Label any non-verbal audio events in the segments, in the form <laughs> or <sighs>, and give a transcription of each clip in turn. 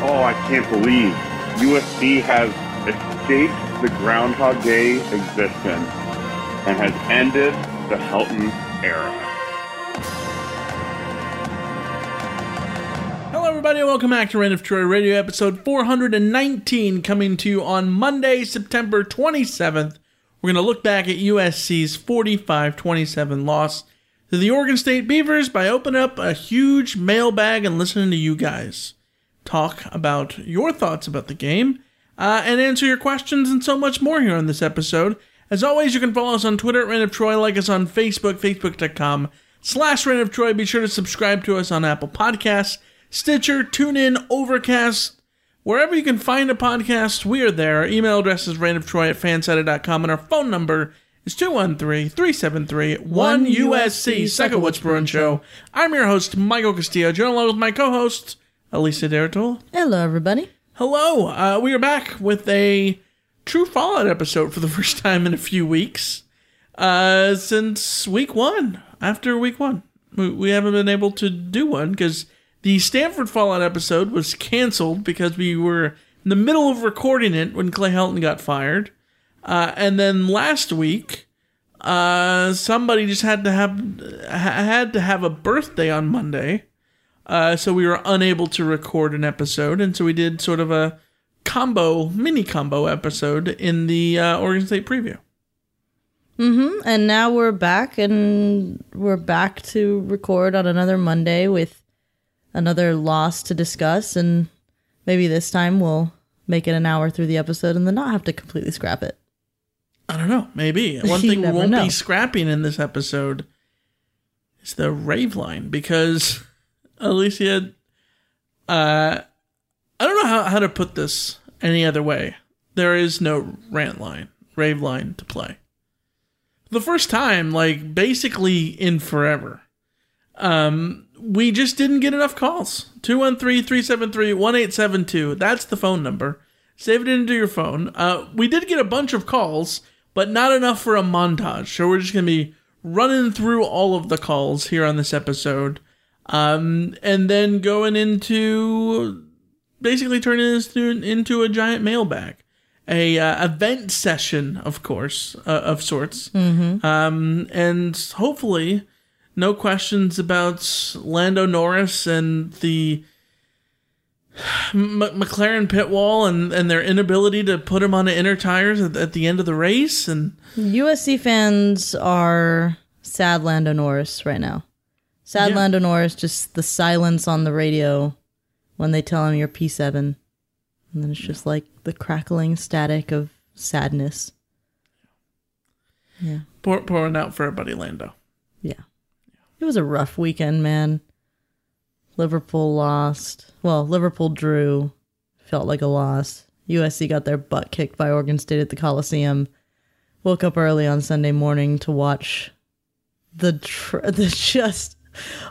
Oh, I can't believe USC has escaped the Groundhog Day existence and has ended the Helton era. Hello, everybody, welcome back to Reign of Troy Radio, episode 419, coming to you on Monday, September 27th. We're going to look back at USC's 45 27 loss to the Oregon State Beavers by opening up a huge mailbag and listening to you guys talk about your thoughts about the game uh, and answer your questions and so much more here on this episode. As always, you can follow us on Twitter at Reign of Troy, like us on Facebook, facebook.com slash Reign of Troy. Be sure to subscribe to us on Apple Podcasts, Stitcher, TuneIn, Overcast, wherever you can find a podcast, we are there. Our email address is reignoftroy at fansided.com, and our phone number is 213-373-1USC, Second What's Brewing Show. I'm your host, Michael Castillo, joined along with my co-host, Alicia de Artola. Hello, everybody. Hello. Uh, we are back with a true Fallout episode for the <laughs> first time in a few weeks. Uh, since week one, after week one, we, we haven't been able to do one because the Stanford Fallout episode was canceled because we were in the middle of recording it when Clay Helton got fired. Uh, and then last week, uh, somebody just had to have had to have a birthday on Monday, uh, so we were unable to record an episode, and so we did sort of a combo, mini combo episode in the uh, Oregon State preview. Mm-hmm. And now we're back, and we're back to record on another Monday with another loss to discuss, and maybe this time we'll make it an hour through the episode and then not have to completely scrap it. I don't know. Maybe <laughs> one thing we won't know. be scrapping in this episode is the rave line because Alicia, uh, I don't know how, how to put this any other way. There is no rant line, rave line to play. The first time, like basically in forever, um, we just didn't get enough calls. 213 373 1872. That's the phone number. Save it into your phone. Uh, we did get a bunch of calls, but not enough for a montage. So we're just going to be running through all of the calls here on this episode. Um, and then going into basically turning this into a giant mailbag. A uh, event session, of course, uh, of sorts. Mm-hmm. Um, and hopefully, no questions about Lando Norris and the M- McLaren pit wall and, and their inability to put him on the inter tires at, at the end of the race. And USC fans are sad Lando Norris right now. Sad Yeah. Lando Norris, just the silence on the radio when they tell him you're P7. And then it's just like the crackling static of sadness. Yeah. pour, pouring out for our buddy Lando. Yeah. It was a rough weekend, man. Liverpool lost. Well, Liverpool drew. Felt like a loss. USC got their butt kicked by Oregon State at the Coliseum. Woke up early on Sunday morning to watch the tr- <laughs> the just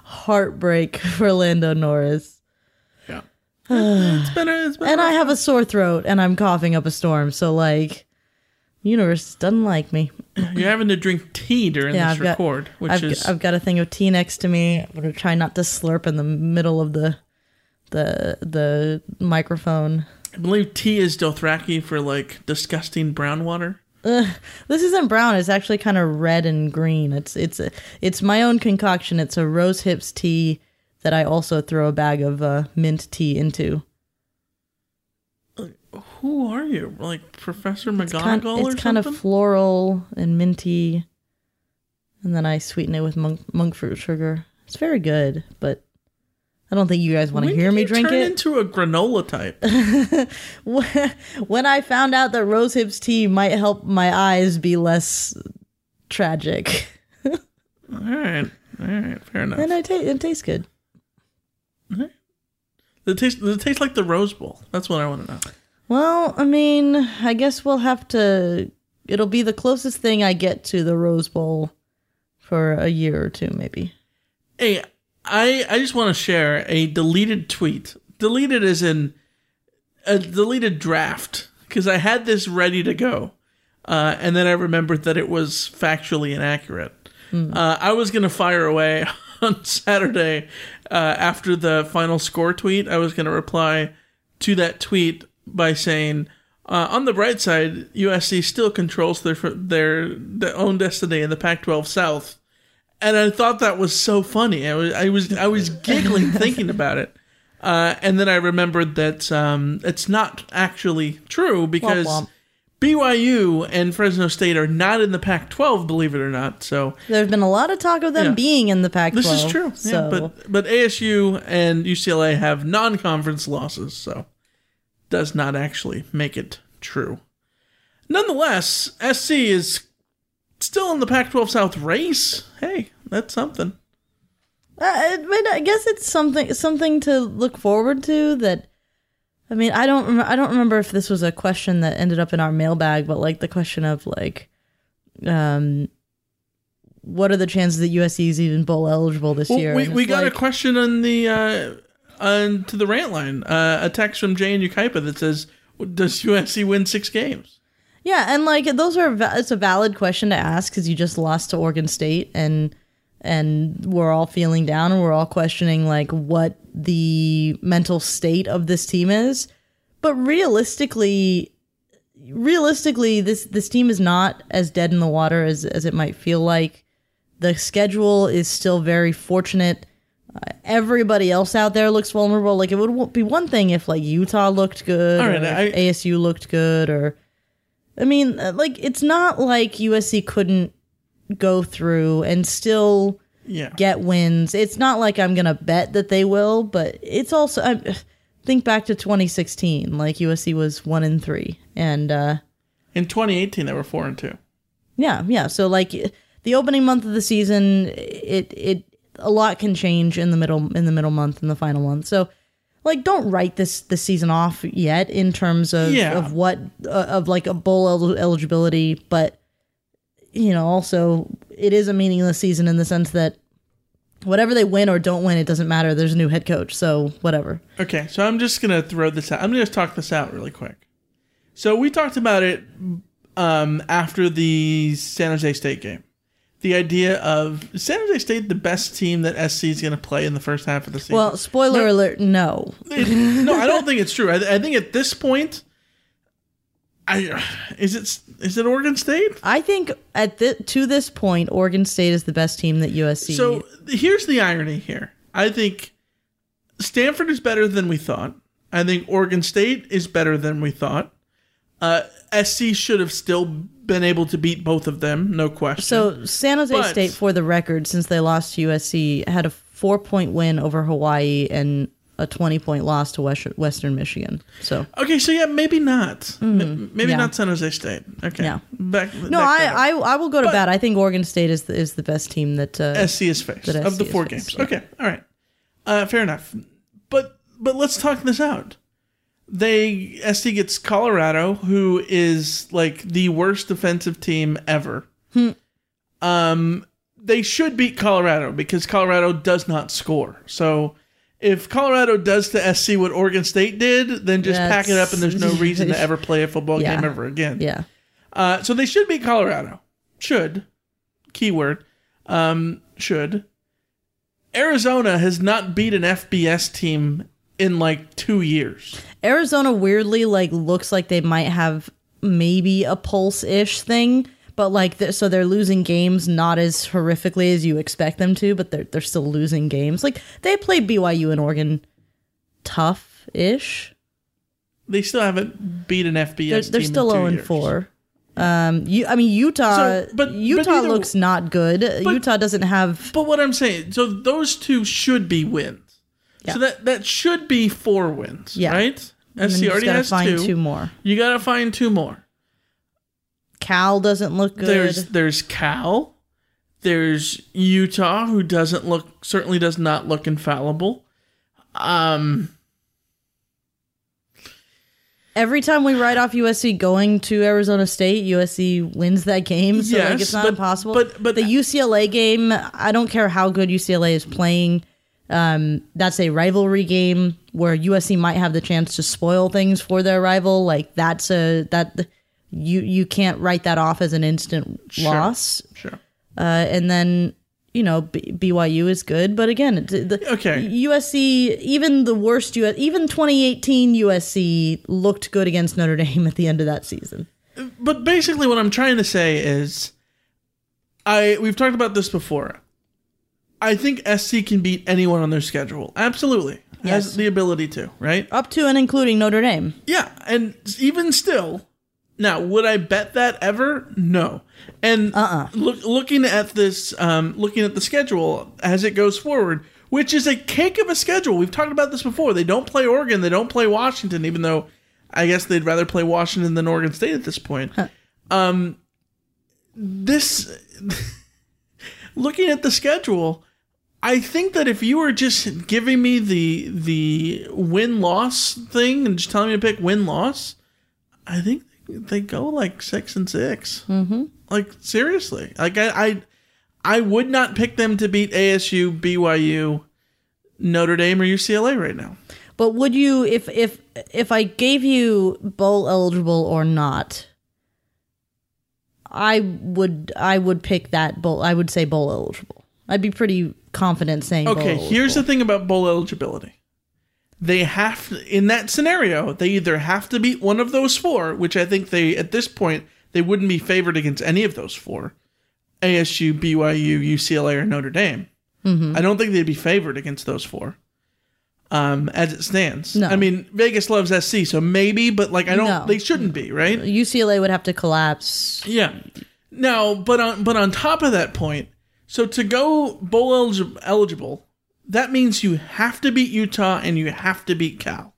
heartbreak <laughs> for Lando Norris. Yeah. <sighs> it's been a, it's been And I have a sore throat and I'm coughing up a storm, so like universe doesn't like me. <clears throat> You're having to drink tea during yeah, this I've got, record, which I've, is I've got a thing of tea next to me. I'm gonna try not to slurp in the middle of the the the microphone. I believe tea is Dothraki for like disgusting brown water. Ugh, this isn't brown. It's actually kind of red and green. It's it's it's my own concoction. It's a rose hips tea that I also throw a bag of uh, mint tea into. Who are you? Like Professor It's kind, McGonagall or it's kind of floral and minty, and then I sweeten it with monk, monk fruit sugar. It's very good, but I don't think you guys want to hear me drink turn it. into a granola type. <laughs> when I found out that rose hips tea might help my eyes be less tragic, all right, all right, fair enough. and I ta- it tastes good. It tastes it tastes like the Rose Bowl. That's what I want to know. Well, I mean, I guess we'll have to. It'll be the closest thing I get to the Rose Bowl for a year or two, maybe. Hey, I I just want to share a deleted tweet. Deleted as in a deleted draft because I had this ready to go, uh, and then I remembered that it was factually inaccurate. Uh, I was gonna fire away <laughs> on Saturday uh, after the final score tweet. I was gonna reply to that tweet by saying. Uh, on the bright side, USC still controls their their their own destiny in the Pac-12 South, and I thought that was so funny. I was I was I was <laughs> giggling thinking about it, uh, and then I remembered that um, it's not actually true because womp. BYU and Fresno State are not in the Pac-12, believe it or not. So There's been a lot of talk of them Yeah. being in the Pac-12. this is true. So, Yeah, but but ASU and UCLA have non-conference losses, so does not actually make it true. Nonetheless, SC is still in the Pac-12 South race. Hey, that's something. Uh, I, mean, I guess it's something something to look forward to. That I mean, I don't rem- I don't remember if this was a question that ended up in our mailbag, but like the question of like, um, what are the chances that USC is even bowl eligible this Well, year? we we got like- a question on the uh, on to the rant line. Uh, a text from Jay and Ukaipa that says, "Does USC win six games?" Yeah, and like those are it's a valid question to ask because you just lost to Oregon State and and we're all feeling down and we're all questioning like what the mental state of this team is. But realistically, realistically, this this team is not as dead in the water as as it might feel like. The schedule is still very fortunate. Uh, everybody else out there looks vulnerable. Like it would be one thing if like Utah looked good, or I- ASU looked good, or I mean, uh, like it's not like USC couldn't go through and still Yeah. get wins. It's not like I'm gonna bet that they will, but it's also I, think back to 2016, like USC was one in three, and uh, In 2018, they were four and two. yeah, yeah. So like the opening month of the season, it it a lot can change in the middle in the middle month and the final month. So like don't write this this season off yet in terms of Yeah. of what uh, of like a bowl el- eligibility, but you know also it is a meaningless season in the sense that whatever they win or don't win, it doesn't matter. There's a new head coach, so whatever. Okay, so I'm just gonna throw this out. I'm gonna just talk this out really quick. So we talked about it um, after the San Jose State game. The idea of San Jose State the best team that SC is going to play in the first half of the season. Well, spoiler No. alert, no. It- no, I don't think it's true. I, I think at this point, I is it is it Oregon State? I think at the, to this point, Oregon State is the best team that USC. So here's the irony here. I think Stanford is better than we thought. I think Oregon State is better than we thought. Uh, SC should have still been able to beat both of them, no question. So San Jose But- State, for the record, since they lost to USC, had a four point win over Hawaii and a twenty point loss to West, Western Michigan. So okay, so yeah, maybe not. M- maybe yeah. not San Jose State. Okay, Yeah. Back, no, back I. I I will go to But- bat. I think Oregon State is the, is the best team that uh, SC is faced of the four has games. faced, yeah. Okay, all right, uh, fair enough. But but let's talk this out. They SC gets Colorado, who is like the worst defensive team ever. Hmm. Um, they should beat Colorado because Colorado does not score. So if Colorado does to SC what Oregon State did, then just pack it up and there's no reason to ever play a football <laughs> Yeah. game ever again. Yeah. Uh, so they should beat Colorado. Should. Keyword. Um, should. Arizona has not beat an FBS team in like two years. Arizona weirdly like looks like they might have maybe a pulse ish thing, but like th- so they're losing games not as horrifically as you expect them to, but they're they're still losing games. Like they played BYU and Oregon tough ish. They still haven't beat an FBS They're, team. they're still in and four. Um, you, I mean Utah. So, but- but Utah either- looks not good. Utah doesn't have. But what I'm saying, so those two should be wins. So that that should be four wins, Yeah. right? SC already has find two. two more. You gotta find two more. Cal doesn't look good. There's there's Cal. There's Utah, who doesn't look certainly does not look infallible. Um, Every time we write off USC going to Arizona State, USC wins that game. So like Yes, it's not but- impossible. but- but- the UCLA game, I don't care how good UCLA is playing. Um, that's a rivalry game where USC might have the chance to spoil things for their rival. Like that's a that you you can't write that off as an instant Sure. loss. Sure. Uh, and then you know B- BYU is good, but again, the, Okay. USC even the worst US even 2018 USC looked good against Notre Dame at the end of that season. but basically what I'm trying to say is I we've talked about this before. I think SC can beat anyone on their schedule. Absolutely. Yes. Has the ability to, right? Up to and including Notre Dame. Yeah, and even still, now would I bet that ever? No. And Uh-uh. look, looking at this, um, looking at the schedule as it goes forward, which is a cake of a schedule. We've talked about this before. They don't play Oregon. They don't play Washington, even though I guess they'd rather play Washington than Oregon State at this point. Um, this, <laughs> looking at the schedule, I think that if you were just giving me the the win loss thing and just telling me to pick win loss, I think they go like six and 6 Mm-hmm. Like seriously, like I, I I would not pick them to beat ASU, BYU, Notre Dame, or UCLA right now. But would you if if if I gave you bowl eligible or not? I would I would pick that bowl. I would say bowl eligible. I'd be pretty confident saying. bowl Okay, here's the thing about bowl eligibility. They have to, in that scenario, they either have to beat one of those four, which I think they at this point they wouldn't be favored against any of those four. ASU, BYU, UCLA, or Notre Dame. Mhm. I don't think they'd be favored against those four. Um, as it stands. No. I mean, Vegas loves SC, so maybe, but like I don't No. they shouldn't be, right? UCLA would have to collapse. Yeah. Now, but on but on top of that point, so to go bowl eligible, that means you have to beat Utah and you have to beat Cal.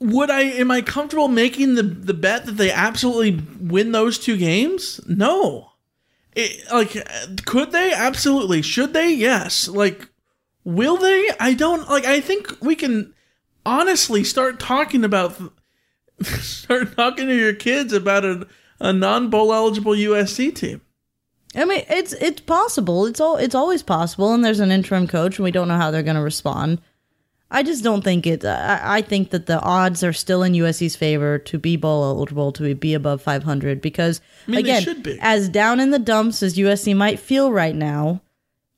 Would I am I comfortable making the the bet that they absolutely win those two games? No. It, like could they? Absolutely. Should they? Yes. Like will they? I don't like I think we can honestly start talking about <laughs> start talking to your kids about a, a non-bowl eligible USC team. I mean, it's it's possible. It's all it's always possible. And there's an interim coach, and we don't know how they're going to respond. I just don't think it. I, I think that the odds are still in USC's favor to be bowl eligible, to be above 500. Because I mean, again, be. as down in the dumps as USC might feel right now,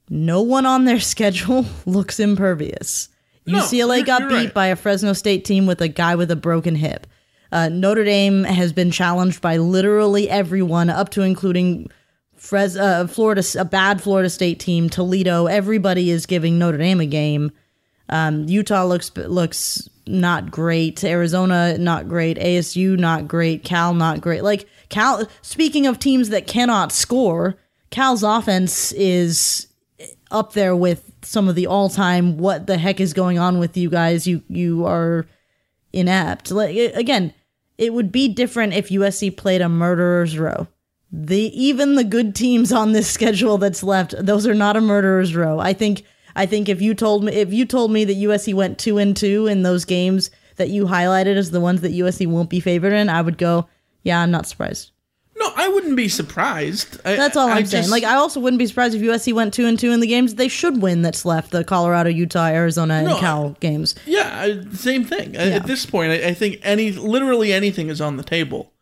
no one on their <laughs> schedule looks impervious. No, UCLA you're- got you're beat right. by a Fresno State team with a guy with a broken hip. Uh, Notre Dame has been challenged by literally everyone, up to including Fres- uh, Florida, a bad Florida State team, Toledo. Everybody is giving Notre Dame a game. Um, Utah looks looks not great. Arizona not great. ASU not great. Cal not great. Like Cal. Speaking of teams that cannot score, Cal's offense is up there with some of the all time. What the heck is going on with you guys? You you are inept. Like again, it would be different if USC played a murderer's row. The even the good teams on this schedule that's left, those are not a murderer's row. I think I think if you told me if you told me that USC went two and two in those games that you highlighted as the ones that USC won't be favored in, I would go, yeah, I'm not surprised. No, I wouldn't be surprised. I, That's all I I'm saying. just- Like I also wouldn't be surprised if USC went two and two in the games they should win. That's left the Colorado, Utah, Arizona, and No, Cal games. Yeah, same thing. At- Yeah. At this point, I, I think any literally anything is on the table.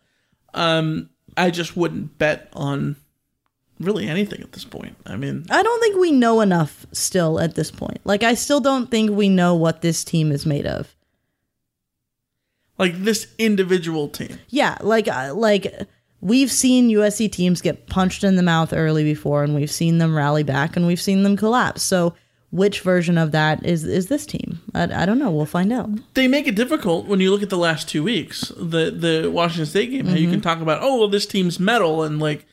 Um, I just wouldn't bet on really anything at this point. I mean, I don't think we know enough still at this point. Like I still don't think we know what this team is made of. like this individual team. Yeah, like uh, like we've seen USC teams get punched in the mouth early before, and we've seen them rally back, and we've seen them collapse. So, which version of that is is this team? I, I don't know. We'll find out. They make it difficult when you look at the last two weeks. The the Washington State game, how you Mm-hmm. can talk about, oh well, this team's metal and like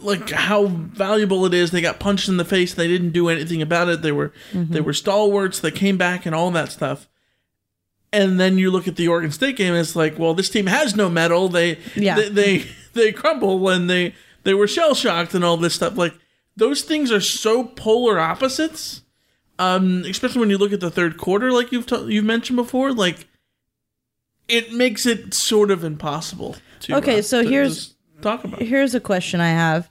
like how valuable it is. They got punched in the face. They didn't do anything about it. They were Mm-hmm. they were stalwarts. They came back and all that stuff. And then you look at the Oregon State game. And it's like, well, this team has no metal. They Yeah. they they, <laughs> they crumble and they they were shell shocked and all this stuff. Like those things are so polar opposites. Um, especially when you look at the third quarter, like you've t- you've mentioned before, like it makes it sort of impossible. To, Okay, uh, so to here's- talk about. Here's a question I have: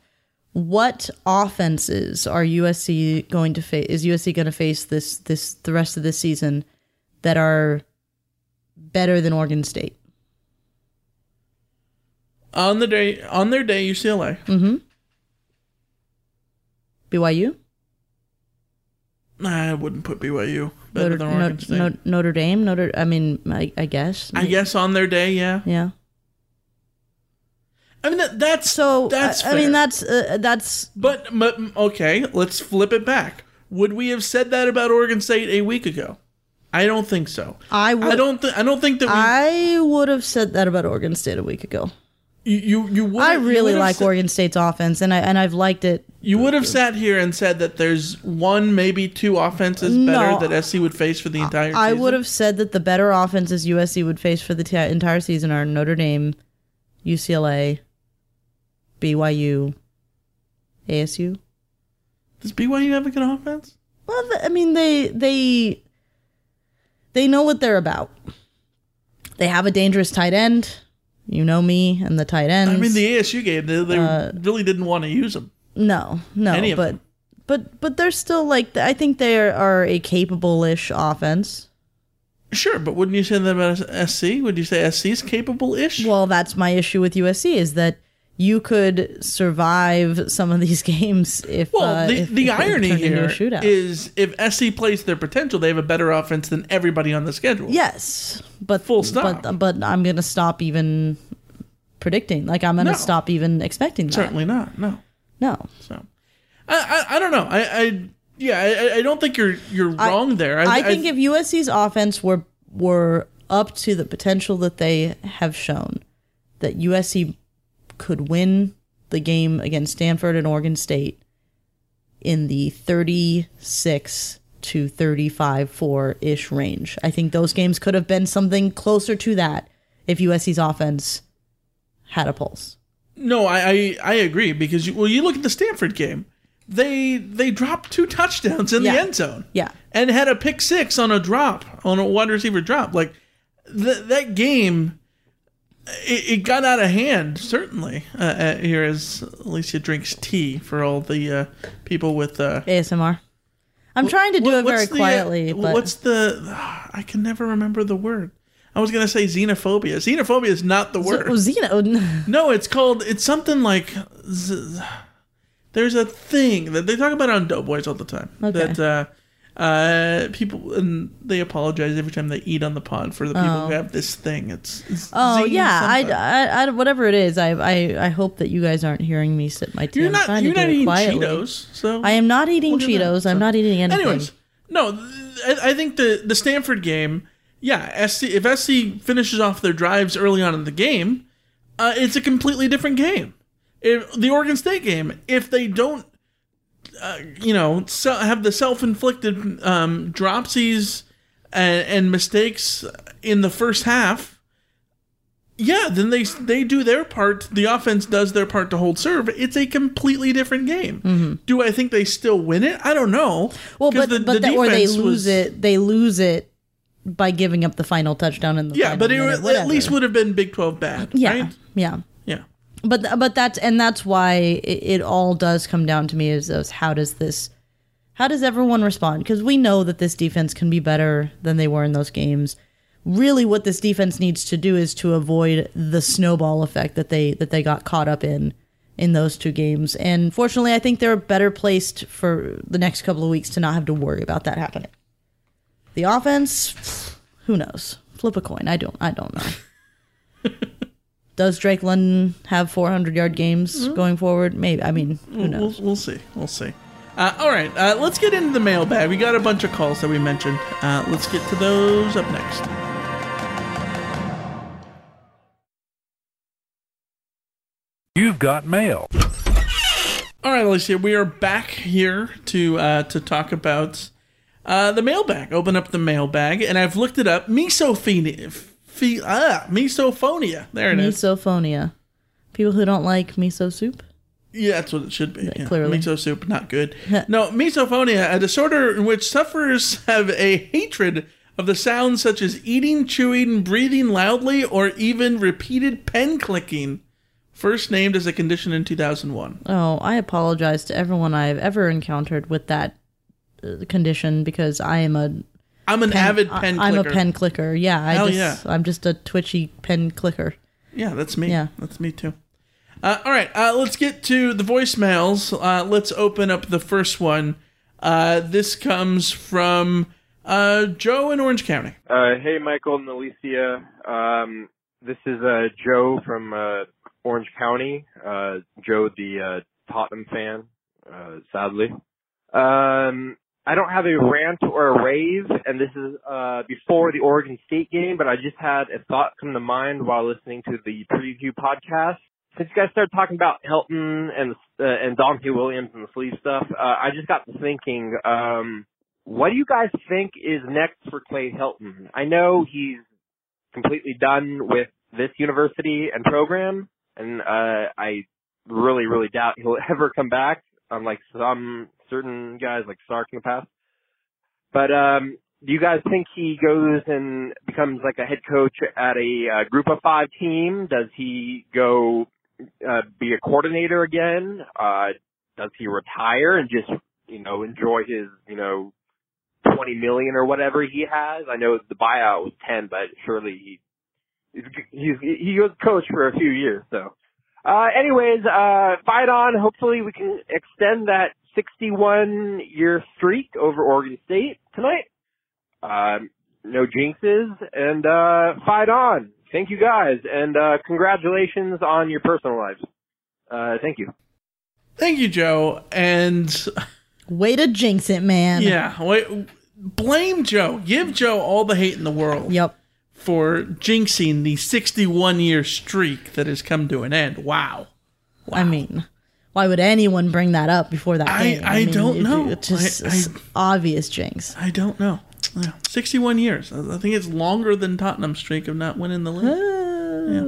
What offenses are USC going to face? Is USC going to face this this the rest of the season that are better than Oregon State? on the day on their day UCLA. Mm-hmm. BYU, I wouldn't put BYU better Notre, than Oregon Notre, State. Notre, Notre Dame, Notre. I mean, I, I guess. I guess on their day, yeah. Yeah. I mean that, that's So that's. I, I mean that's uh, that's But, but okay, let's flip it back. Would we have said that about Oregon State a week ago? I don't think so. I would I don't. Th- I don't think that we. I would have said that about Oregon State a week ago. You you, you would. I really have like said- Oregon State's offense, and I and I've liked it. You would have sat here and said that there's one, maybe two offenses better No. that SC would face for the entire. Season. I would have said that the better offenses USC would face for the t- entire season are Notre Dame, UCLA, BYU, ASU. Does BYU have a good offense? Well, I mean they they they know what they're about. They have a dangerous tight end. You know me and the tight ends. I mean, the ASU game, they, they Uh, really didn't want to use them. No, no, Any of but them. but but they're still like I think they are, are a capable-ish offense. Sure, but wouldn't you say that about SC? Would you say SC is capable-ish? Well, that's my issue with USC is that you could survive some of these <laughs> games if Well, uh, the, if- the if irony here is if SC plays their potential, they have a better offense than everybody on the schedule. yes, but Full stop. But but I'm gonna stop even predicting. Like I'm gonna No. stop even expecting that. Certainly not. No. no. So, I I, I don't know. I, I yeah, I, I don't think you're you're wrong there. I, think if USC's offense were were up to the potential that they have shown, that USC could win the game against Stanford and Oregon State in the 36 to 35 4 ish range. I think those games could have been something closer to that if USC's offense had a pulse. No, I, I I agree because you, well, you look at the Stanford game. They they dropped two touchdowns in Yeah. the end zone. Yeah. and had a pick six on a drop on a wide receiver drop. Like th- that game, it, it got out of hand. Certainly, uh, uh, here as Alicia drinks tea for all the uh, people with uh, ASMR. I'm trying to do what- it very the, uh, quietly, but what's the? I can never remember the word. I was gonna say xenophobia. Xenophobia is not the word. Oh, Xeno. <laughs> No, it's called. It's something like. Z- there's a thing that they talk about on Doughboys all the time. Okay. That uh, people and they apologize every time they eat on the pod for the people Oh. who have this thing. It's, it's Oh yeah, I. I, I, whatever it is, I, I, I hope that you guys aren't hearing me sip my tea. You're I'm not. You're not eating quietly. Cheetos, so I am not eating Look at that. Cheetos. I'm So- not eating anything. Anyways, no, th- I, I think the the Stanford game, yeah, SC if SC finishes off their drives early on in the game, uh, it's a completely different game. If the Oregon State game, if they don't, uh, you know, se- have the self inflicted um, dropsies and, and mistakes in the first half. Yeah, then they they do their part. The offense does their part to hold serve. It's a completely different game. Do I think they still win it? I don't know. Mm-hmm. well, but the- but the that, or they lose was- it. They lose it by giving up the final touchdown in the Yeah, but it minute, at least would have been Big Twelve bad. yeah right? yeah. But but that's and that's why it, it all does come down to me is, is how does this how does everyone respond? Because we know that this defense can be better than they were in those games. Really what this defense needs to do is to avoid the snowball effect that they that they got caught up in in those two games. And fortunately i think they're better placed for the next couple of weeks to not have to worry about that happening. The offense who knows? Flip a coin. I don't i don't know <laughs> does Drake London have 400 yard games Mm-hmm. going forward? Maybe. I mean, who We'll, knows? we'll, we'll see. We'll see. Uh, all right, uh, let's get into the mailbag. We got a bunch of calls that we mentioned. Uh, let's get to those up next. You've got mail. All right, Alicia, we are back here to uh, to talk about uh, the mailbag. Open up the mailbag, and I've looked it up. Misophonia. Fe- ah, misophonia. There it is. Misophonia. People who don't like miso soup. Yeah, that's what it should be. Yeah, clearly. Miso soup, not good. <laughs> no, misophonia, a disorder in which sufferers have a hatred of the sounds such as eating, chewing, breathing loudly, or even repeated pen clicking. First named as a condition in 2001. Oh, I apologize to everyone I've ever encountered with that uh, condition because I am a. I'm an avid pen I- I'm a pen clicker. Yeah, I Hell just, yeah. I'm just a twitchy pen clicker. Yeah, that's me. Yeah. That's me too. Uh, all right, uh, let's get to the voicemails. Uh, let's open up the first one. Uh, this comes from uh, Joe in Orange County. Uh, hey, Michael and Alicia. Um, this is uh, Joe from uh, Orange County. Uh, Joe, the uh, Tottenham fan, uh, sadly. Um, I don't have a rant or a rave, and this is uh, before the Oregon State game, but I just had a thought come to mind while listening to the preview podcast. Since you guys started talking about Helton and uh, and Donte Williams and the sleeve stuff, uh, I just got to thinking. Um, what do you guys think is next for Clay Helton? I know he's completely done with this university and program, and uh, I really, really doubt he'll <laughs> ever come back, unlike some certain guys like Sark in the past. But um, do you guys think he goes and becomes like a head coach at a uh, group of five team? Does he go uh, be a coordinator again? Uh, does he retire and just, you know, enjoy his, you know, 20 million or whatever he has. I know the buyout was 10, but surely he, he's, he was coach for a few years, so. Uh, anyways, uh, fight on. Hopefully we can extend that 61 year streak over Oregon State tonight. Um, no jinxes and, uh, fight on. Thank you guys and, uh, congratulations on your personal lives. Uh, thank you. Thank you, Joe. And Way to jinx it, man. yeah, wait, blame Joe. Give Joe all the hate in the world. Yep. For jinxing the 61 year streak that has come to an end. Wow. I mean, why would anyone bring that up before that I- game? I mean, don't it- know. It's just I- it's obvious jinx. I don't know. Yeah, 61 years. I think it's longer than Tottenham's streak of not winning the league. <sighs> Yeah.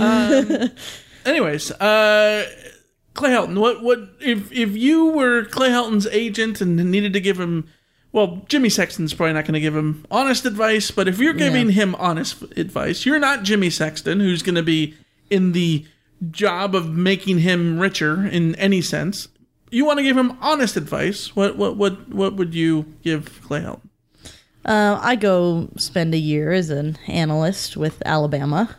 Um, <laughs> anyways, uh, Clay Helton, what what if if you were Clay Helton's agent and needed to give him well, Jimmy Sexton's probably not going to give him honest advice, but if you're giving Yeah. him honest advice, you're not Jimmy Sexton, who's going to be in the job of making him richer in any sense. You want to give him honest advice. What what what what would you give Clay Helton? Uh, I go spend a year as an analyst with Alabama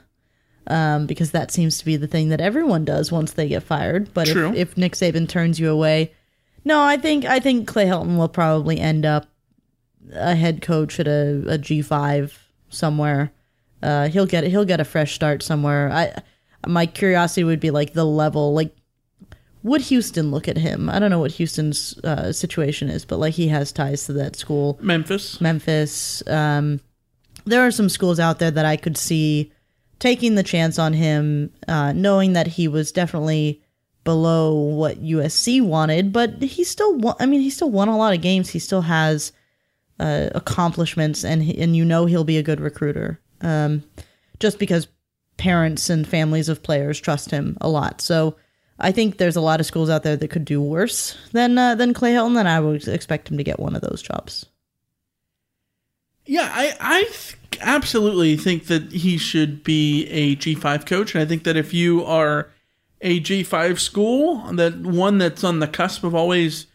um, because that seems to be the thing that everyone does once they get fired. But if, if Nick Saban turns you away, no, I think I think Clay Helton will probably end up a head coach at a, a G five somewhere. Uh, he'll get he'll get a fresh start somewhere. I my curiosity would be like the level like would Houston look at him? I don't know what Houston's uh, situation is, but like he has ties to that school. Memphis. Memphis. Um, there are some schools out there that I could see taking the chance on him, uh, knowing that he was definitely below what USC wanted, but he still won. I mean, he still won a lot of games. He still has uh, accomplishments, and he, and you know he'll be a good recruiter. Um, just because parents and families of players trust him a lot. So I think there's a lot of schools out there that could do worse than uh, than Clay Helton, and I would expect him to get one of those jobs. Yeah, I I th- absolutely think that he should be a G5 coach and I think that if you are a G5 school, that one that's on the cusp of always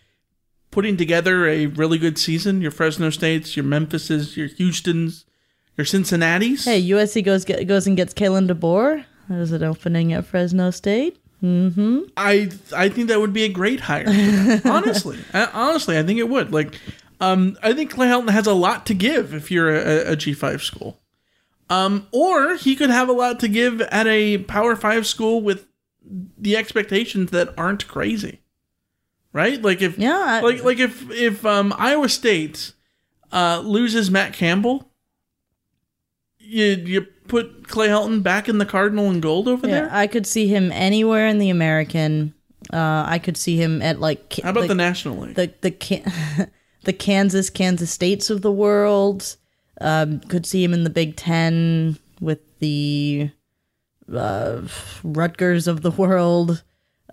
putting together a really good season. Your Fresno States, your Memphises, your Houston's, your Cincinnati's. Hey, USC goes get, goes and gets Kalen DeBoer. There's an opening at Fresno State. Mm-hmm. I I think that would be a great hire. <laughs> honestly, I, honestly, I think it would. Like, um, I think Clay Helton has a lot to give if you're a a G5 school. Um, or he could have a lot to give at a Power Five school with the expectations that aren't crazy, right? Like if yeah, I, like like if if um, Iowa State uh, loses Matt Campbell, you you put Clay Helton back in the Cardinal and gold over there? yeah, there. I could see him anywhere in the American. Uh, I could see him at like How about like, the National League? the the Can- <laughs> the Kansas Kansas States of the world. Um, could see him in the Big Ten with the uh, Rutgers of the world.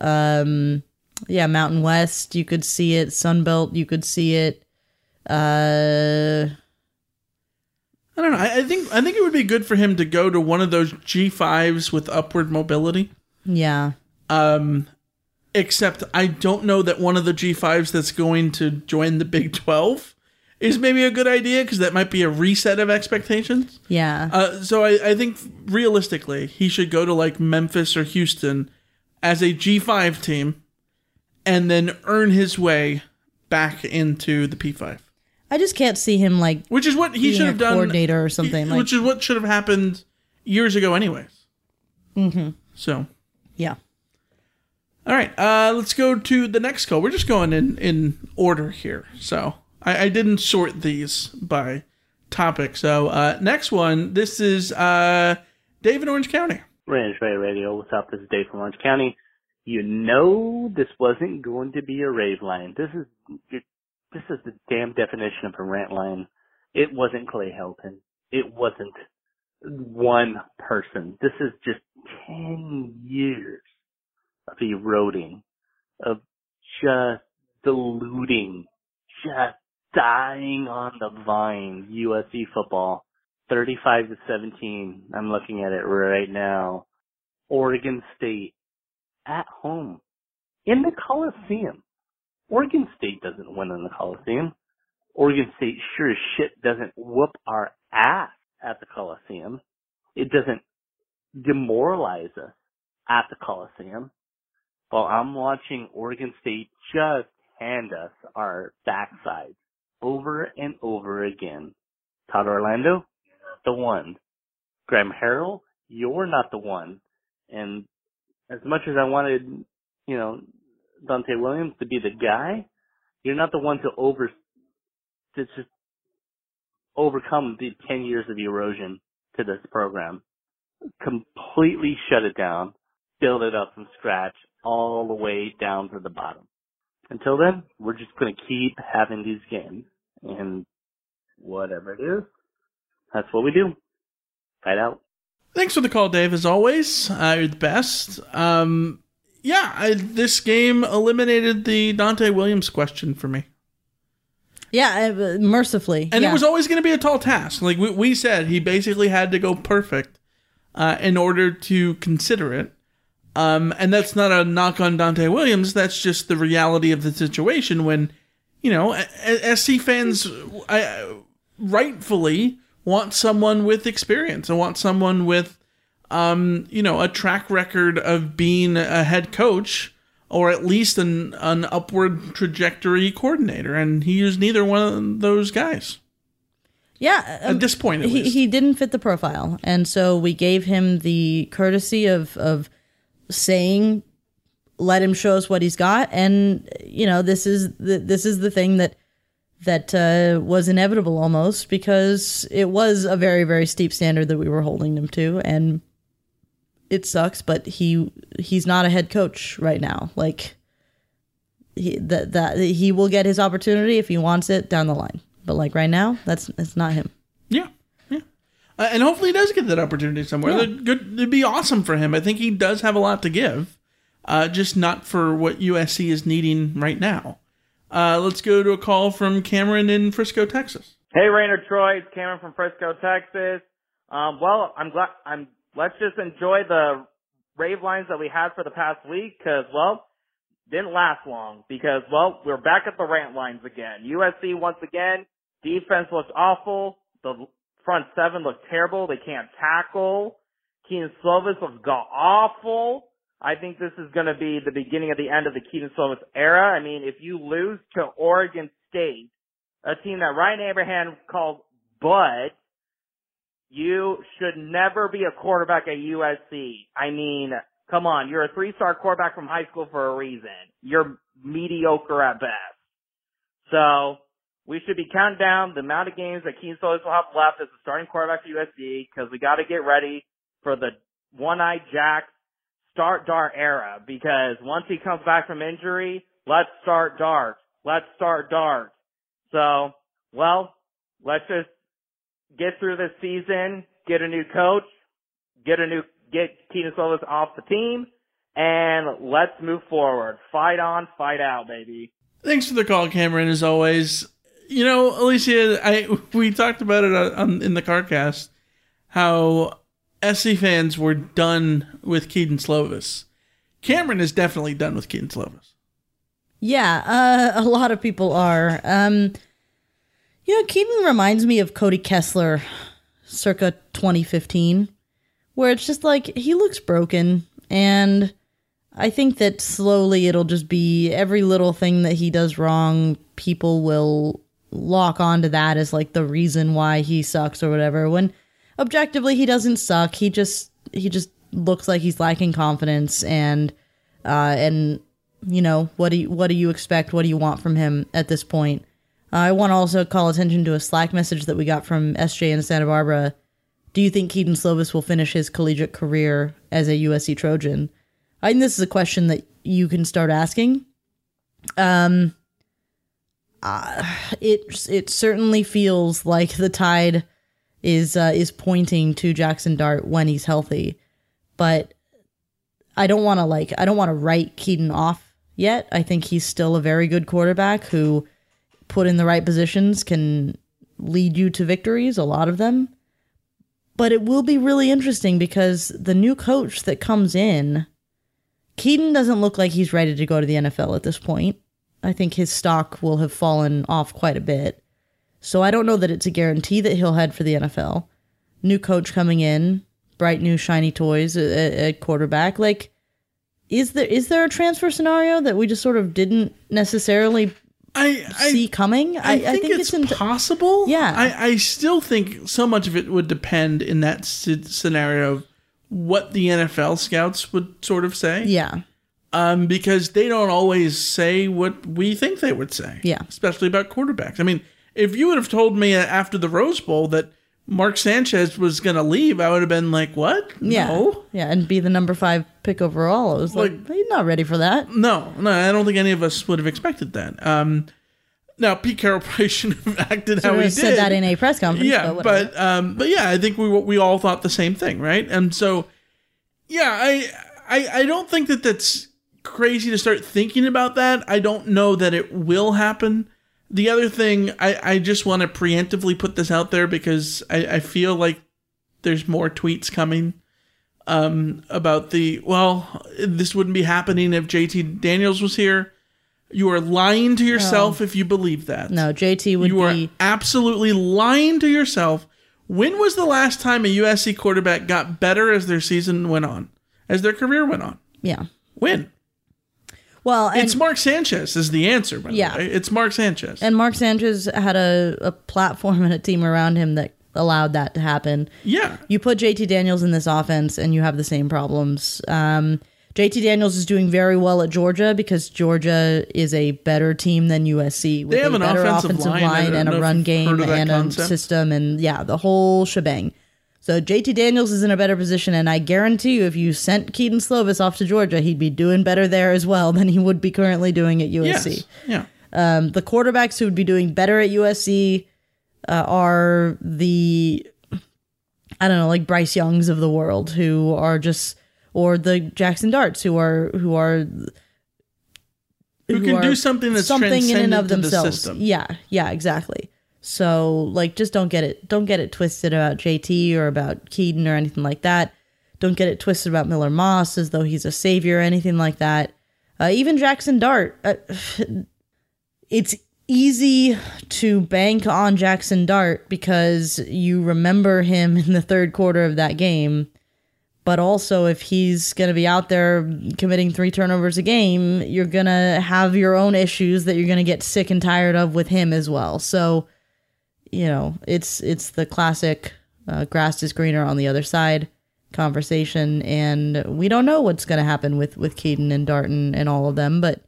Um, yeah, Mountain West. You could see it. Sunbelt. You could see it. Uh, I don't know. I, I think I think it would be good for him to go to one of those G fives with upward mobility. yeah. Um, except I don't know that one of the G fives that's going to join the Big Twelve is maybe a good idea because that might be a reset of expectations. Yeah. Uh, so I, I think realistically he should go to like Memphis or Houston as a G five team, and then earn his way back into the P five. I just can't see him like Which is what he should have done. coordinator or something. like, which is what should have happened years ago, anyways. mm-hmm. So, Yeah. all right, uh, let's go to the next call. We're just going in in order here. So, I, I didn't sort these by topic. So, uh, next one. This is uh, Dave in Orange County. Range Bay Radio. What's up? This is Dave from Orange County. You know this wasn't going to be a rave line. This is this is the damn definition of a rant line. It wasn't Clay Helton. It wasn't one person. This is just ten years of eroding, of just diluting, just dying on the vine. USC football, thirty-five to seventeen. I'm looking at it right now. Oregon State at home in the Coliseum. Oregon State doesn't win in the Coliseum. Oregon State sure as shit doesn't whoop our ass at the Coliseum. It doesn't demoralize us at the Coliseum. While I'm watching Oregon State just hand us our backsides over and over again. Todd Orlando, the one. Graham Harrell, you're not the one. And as much as I wanted, you know, Donte Williams to be the guy, you're not the one to over to just overcome the ten years of erosion to this program. Completely shut it down, build it up from scratch, all the way down to the bottom. Until then, we're just gonna keep having these games. And whatever it is, that's what we do. Fight out. Thanks for the call, Dave. As always, uh, you're the best. Um, yeah, I, this game eliminated the Donte Williams question for me. Yeah, uh, mercifully. And yeah. it was always going to be a tall task. Like we, we said, he basically had to go perfect uh, in order to consider it. Um, and that's not a knock on Donte Williams. That's just the reality of the situation when, you know, SC fans I, rightfully want someone with experience and want someone with, um, you know, a track record of being a head coach or at least an, an upward trajectory coordinator. And he was neither one of those guys. Yeah, At this point, at he least. he didn't fit the profile, and so we gave him the courtesy of of saying, "Let him show us what he's got." And you know, this is the this is the thing that that uh, was inevitable almost because it was a very very steep standard that we were holding him to, and it sucks. But he he's not a head coach right now. Like he that that he will get his opportunity if he wants it down the line. But like right now, that's it's not him. Yeah, yeah. Uh, and hopefully he does get that opportunity somewhere. Yeah. That'd, good, it'd be awesome for him. I think he does have a lot to give, uh, just not for what USC is needing right now. Uh, let's go to a call from Cameron in Frisco, Texas. Hey, Reign of Troy, it's Cameron from Frisco, Texas. Um, well, I'm glad. I'm. Let's just enjoy the rave lines that we had for the past week because, well, didn't last long because, well, we're back at the rant lines again. USC once again, defense looked awful. The front seven looked terrible. They can't tackle. Keenan Slovis looks god awful. I think this is going to be the beginning of the end of the Keaton Slovis era. I mean, if you lose to Oregon State, a team that Ryan Abraham calls Bud, you should never be a quarterback at USC. I mean, come on, you're a three-star quarterback from high school for a reason. You're mediocre at best. So, we should be counting down the amount of games that Kedon Slovis will have left as a starting quarterback for USC because we got to get ready for the one-eyed Jack start Dart era because once he comes back from injury, let's start Dart. Let's start Dart. So, well, let's just get through this season, get a new coach, get a new, get Kedon Slovis off the team, and let's move forward. Fight on, fight out, baby. Thanks for the call, Cameron, as always. You know, Alicia, I we talked about it on, in the CarCast, how SC fans were done with Kedon Slovis. Cameron is definitely done with Kedon Slovis. Yeah, uh, a lot of people are. Um, you know, Kedon reminds me of Cody Kessler circa 2015, where it's just like he looks broken. And I think that slowly it'll just be every little thing that he does wrong, people will lock onto that as like the reason why he sucks or whatever. When objectively he doesn't suck. He just he just looks like he's lacking confidence and uh and you know what do you what do you expect? What do you want from him at this point? Uh, I want to also call attention to a Slack message that we got from SJ in Santa Barbara. Do you think Kedon Slovis will finish his collegiate career as a USC Trojan? I think this is a question that you can start asking. Um, uh, it it certainly feels like the tide is uh, is pointing to Jackson Dart when he's healthy, but I don't want to like I don't want to write Kedon off yet. I think he's still a very good quarterback who, put in the right positions, can lead you to victories. A lot of them, but it will be really interesting because the new coach that comes in, Kedon doesn't look like he's ready to go to the NFL at this point. I think his stock will have fallen off quite a bit. So I don't know that it's a guarantee that he'll head for the NFL. New coach coming in, bright new shiny toys at, quarterback. Like, is there is there a transfer scenario that we just sort of didn't necessarily I, see coming? I, I, think, it's, possible. Yeah. I, I still think so much of it would depend in that scenario of what the NFL scouts would sort of say. Yeah. Um, because they don't always say what we think they would say. Yeah. Especially about quarterbacks. I mean, if you would have told me after the Rose Bowl that Mark Sanchez was going to leave, I would have been like, "What? Yeah, No, yeah, and be the number five pick overall. I was like, he's not ready for that. no, no." I don't think any of us would have expected that. Um, now Pete Carroll <laughs> probably shouldn't have acted Sort how he said did. that in a press conference. yeah, but, but um, but yeah, I think we we all thought the same thing, right? And so, yeah, I I I don't think that that's crazy to start thinking about that. I don't know that it will happen. The other thing, I I just want to preemptively put this out there because I I feel like there's more tweets coming um about the well this wouldn't be happening if JT Daniels was here. You are lying to yourself if you believe that. no, JT would You are absolutely lying to yourself. When was the last time a USC quarterback got better as their season went on, as their career went on? Yeah. When? Well, and, it's Mark Sanchez is the answer. By Yeah. the way. it's Mark Sanchez. and Mark Sanchez had a, a platform <laughs> and a team around him that allowed that to happen. Yeah. You put JT Daniels in this offense and you have the same problems. Um, JT Daniels is doing very well at Georgia because Georgia is a better team than USC with They have a an better offensive offensive line. Line, and a run game and a system and yeah, the whole shebang. So JT Daniels is in a better position, and I guarantee you, if you sent Kedon Slovis off to Georgia, he'd be doing better there as well than he would be currently doing at USC. Yes. Yeah. Um, the quarterbacks who would be doing better at USC uh, are the, I don't know, like Bryce Youngs of the world, who are just, or the Jackson Darts, who are who are Who can are do something that's something in and of the themselves. system. Yeah, yeah, exactly. So like, just don't get it, don't get it twisted about JT or about Kedon or anything like that. don't get it twisted about Miller Moss as though he's a savior or anything like that. Uh, even Jackson Dart, uh, <sighs> it's easy to bank on Jackson Dart because you remember him in the third quarter of that game. But also, if he's going to be out there committing three turnovers a game, you're going to have your own issues that you're going to get sick and tired of with him as well. So, you know, it's it's the classic uh, grass is greener on the other side conversation, and we don't know what's going to happen with with Kedon and Darton and all of them, but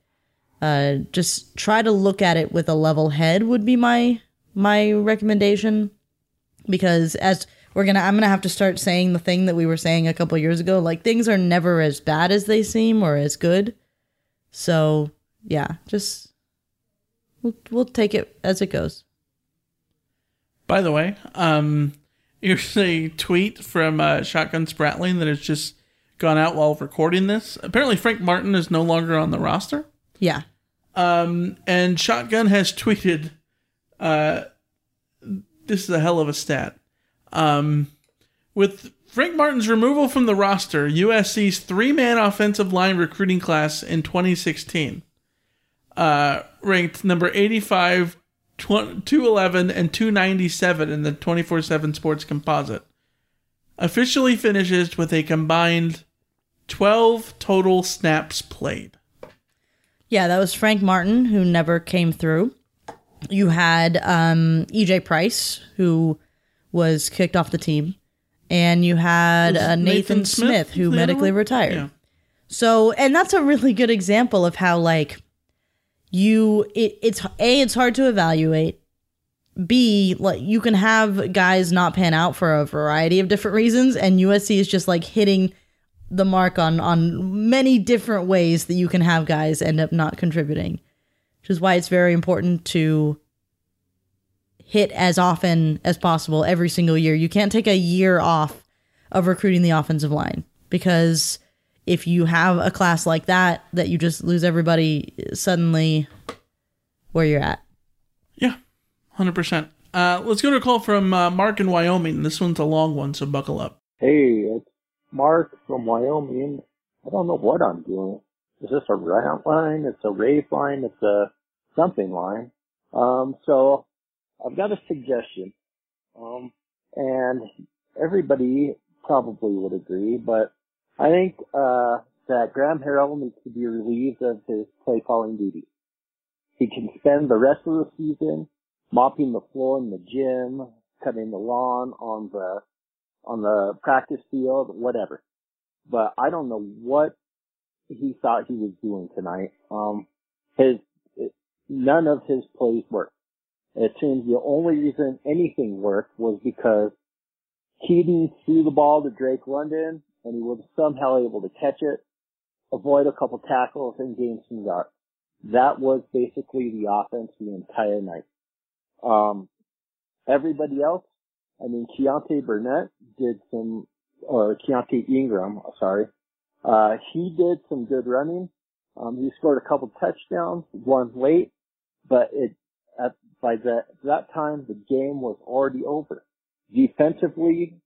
uh, just try to look at it with a level head would be my my recommendation. Because as we're gonna i'm gonna have to start saying the thing that we were saying a couple years ago like things are never as bad as they seem or as good. So yeah just we'll, we'll take it as it goes By the way, um, here's a tweet from uh, Shotgun Spratling that has just gone out while recording this. Apparently, Frank Martin is no longer on the roster. yeah Um, and Shotgun has tweeted, uh, this is a hell of a stat. Um, with Frank Martin's removal from the roster, USC's three man offensive line recruiting class in 2016 uh, ranked number 85, tw- 211, and 297 in the 24 7 sports composite. Officially finishes with a combined 12 total snaps played. Yeah, that was Frank Martin, who never came through. You had um, EJ Price, who was kicked off the team. And you had uh, Nathan, Nathan Smith, Smith who medically retired. Yeah. So, and that's a really good example of how, like, you, it, it's, A, it's hard to evaluate. B, like, you can have guys not pan out for a variety of different reasons. And USC is just, like, hitting the mark on on many different ways that you can have guys end up not contributing which is why it's very important to hit as often as possible every single year you can't take a year off of recruiting the offensive line because if you have a class like that that you just lose everybody suddenly where you're at yeah Hundred percent. Uh, let's go to a call from uh, Mark in Wyoming. This one's a long one, so buckle up. Hey, it's Mark from Wyoming. I don't know what I'm doing. Is this a rant line? It's a rave line? It's a something line. Um, so I've got a suggestion. Um, and everybody probably would agree, but I think, uh, that Graham Harrell needs to be relieved of his play calling duties. He can spend the rest of the season mopping the floor in the gym, cutting the lawn on the on the practice field, whatever. But I don't know what he thought he was doing tonight. Um, his none of his plays worked. It seems the only reason anything worked was because Kedon threw the ball to Drake London, and he was somehow able to catch it, avoid a couple tackles, and gain some yards. That was basically the offense the entire night. Um, everybody else, I mean, Keontay Burnett did some, or Keontay Ingram, sorry, uh, he did some good running. Um, he scored a couple touchdowns, one late, but it, at, by that, that time, the game was already over. Defensively,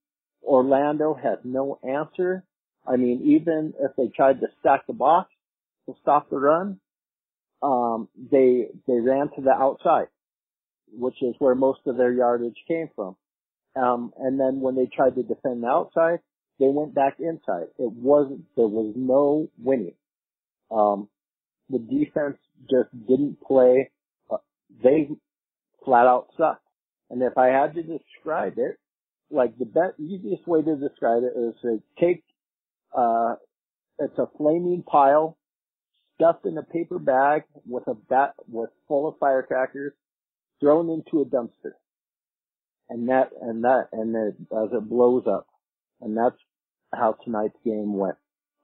Orlando had no answer. I mean, even if they tried to stack the box to stop the run, um, they, they ran to the outside, which is where most of their yardage came from. Um, and then when they tried to defend the outside, they went back inside. It wasn't, there was no winning. Um, the defense just didn't play. Uh, they flat out sucked. And if I had to describe it, like the best, easiest way to describe it is to take, uh, it's a flaming pile stuffed in a paper bag with a bat, with full of firecrackers thrown into a dumpster. And that, and that, and it, as it blows up. And that's how tonight's game went.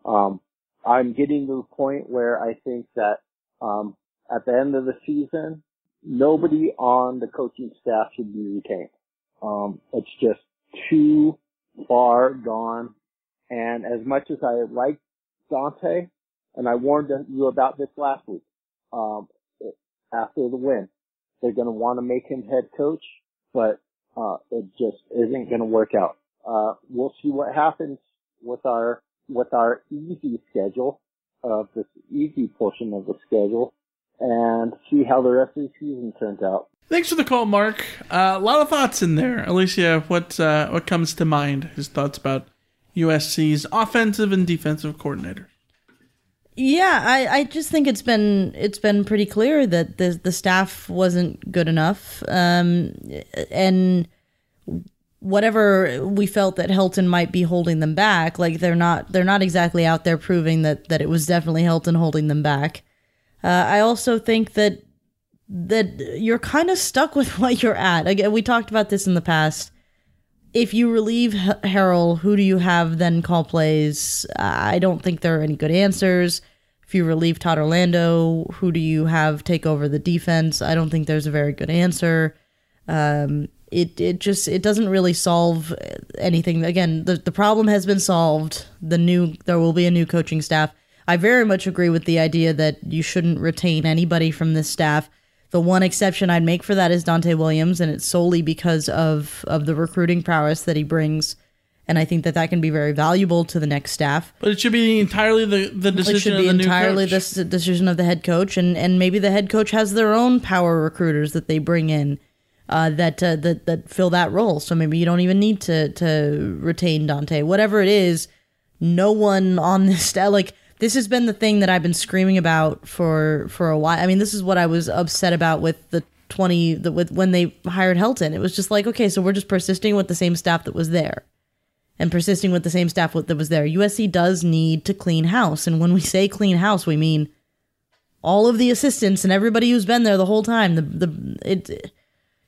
Um, I'm getting to the point where I think that, um, at the end of the season, nobody on the coaching staff should be retained. Um, it's just too far gone. And as much as I like Donte, and I warned you about this last week, um, after the win, they're going to want to make him head coach, but uh, it just isn't going to work out. Uh, we'll see what happens with our with our easy schedule of this easy portion of the schedule and see how the rest of the season turns out. Thanks for the call, Mark. Uh, a lot of thoughts in there. Alicia, what uh, what comes to mind? His thoughts about USC's offensive and defensive coordinator. Yeah, I, I just think it's been it's been pretty clear that the the staff wasn't good enough, um, and whatever we felt that Helton might be holding them back, like they're not they're not exactly out there proving that that it was definitely Helton holding them back. Uh, I also think that that you're kind of stuck with <laughs> what you're at. Again, we talked about this in the past. If you relieve H- Harrell, who do you have then call plays? I don't think there are any good answers. If you relieve Todd Orlando, who do you have take over the defense? I don't think there's a very good answer. Um, it it just it doesn't really solve anything. Again, the the problem has been solved. The new there will be a new coaching staff. I very much agree with the idea that you shouldn't retain anybody from this staff. The one exception I'd make for that is Donte Williams, and it's solely because of of the recruiting prowess that he brings. And I think that that can be very valuable to the next staff. But it should be entirely the, the decision it should be of the entirely the decision of the head coach, and and maybe the head coach has their own power recruiters that they bring in uh, that uh, that that fill that role. So maybe you don't even need to to retain Donte. Whatever it is, no one on this <laughs> staff like this has been the thing that I've been screaming about for for a while. I mean, this is what I was upset about with the twenty the, with when they hired Helton. It was just like okay, so we're just persisting with the same staff that was there. And persisting with the same staff that was there. USC does need to clean house. And when we say clean house, we mean all of the assistants and everybody who's been there the whole time. The the it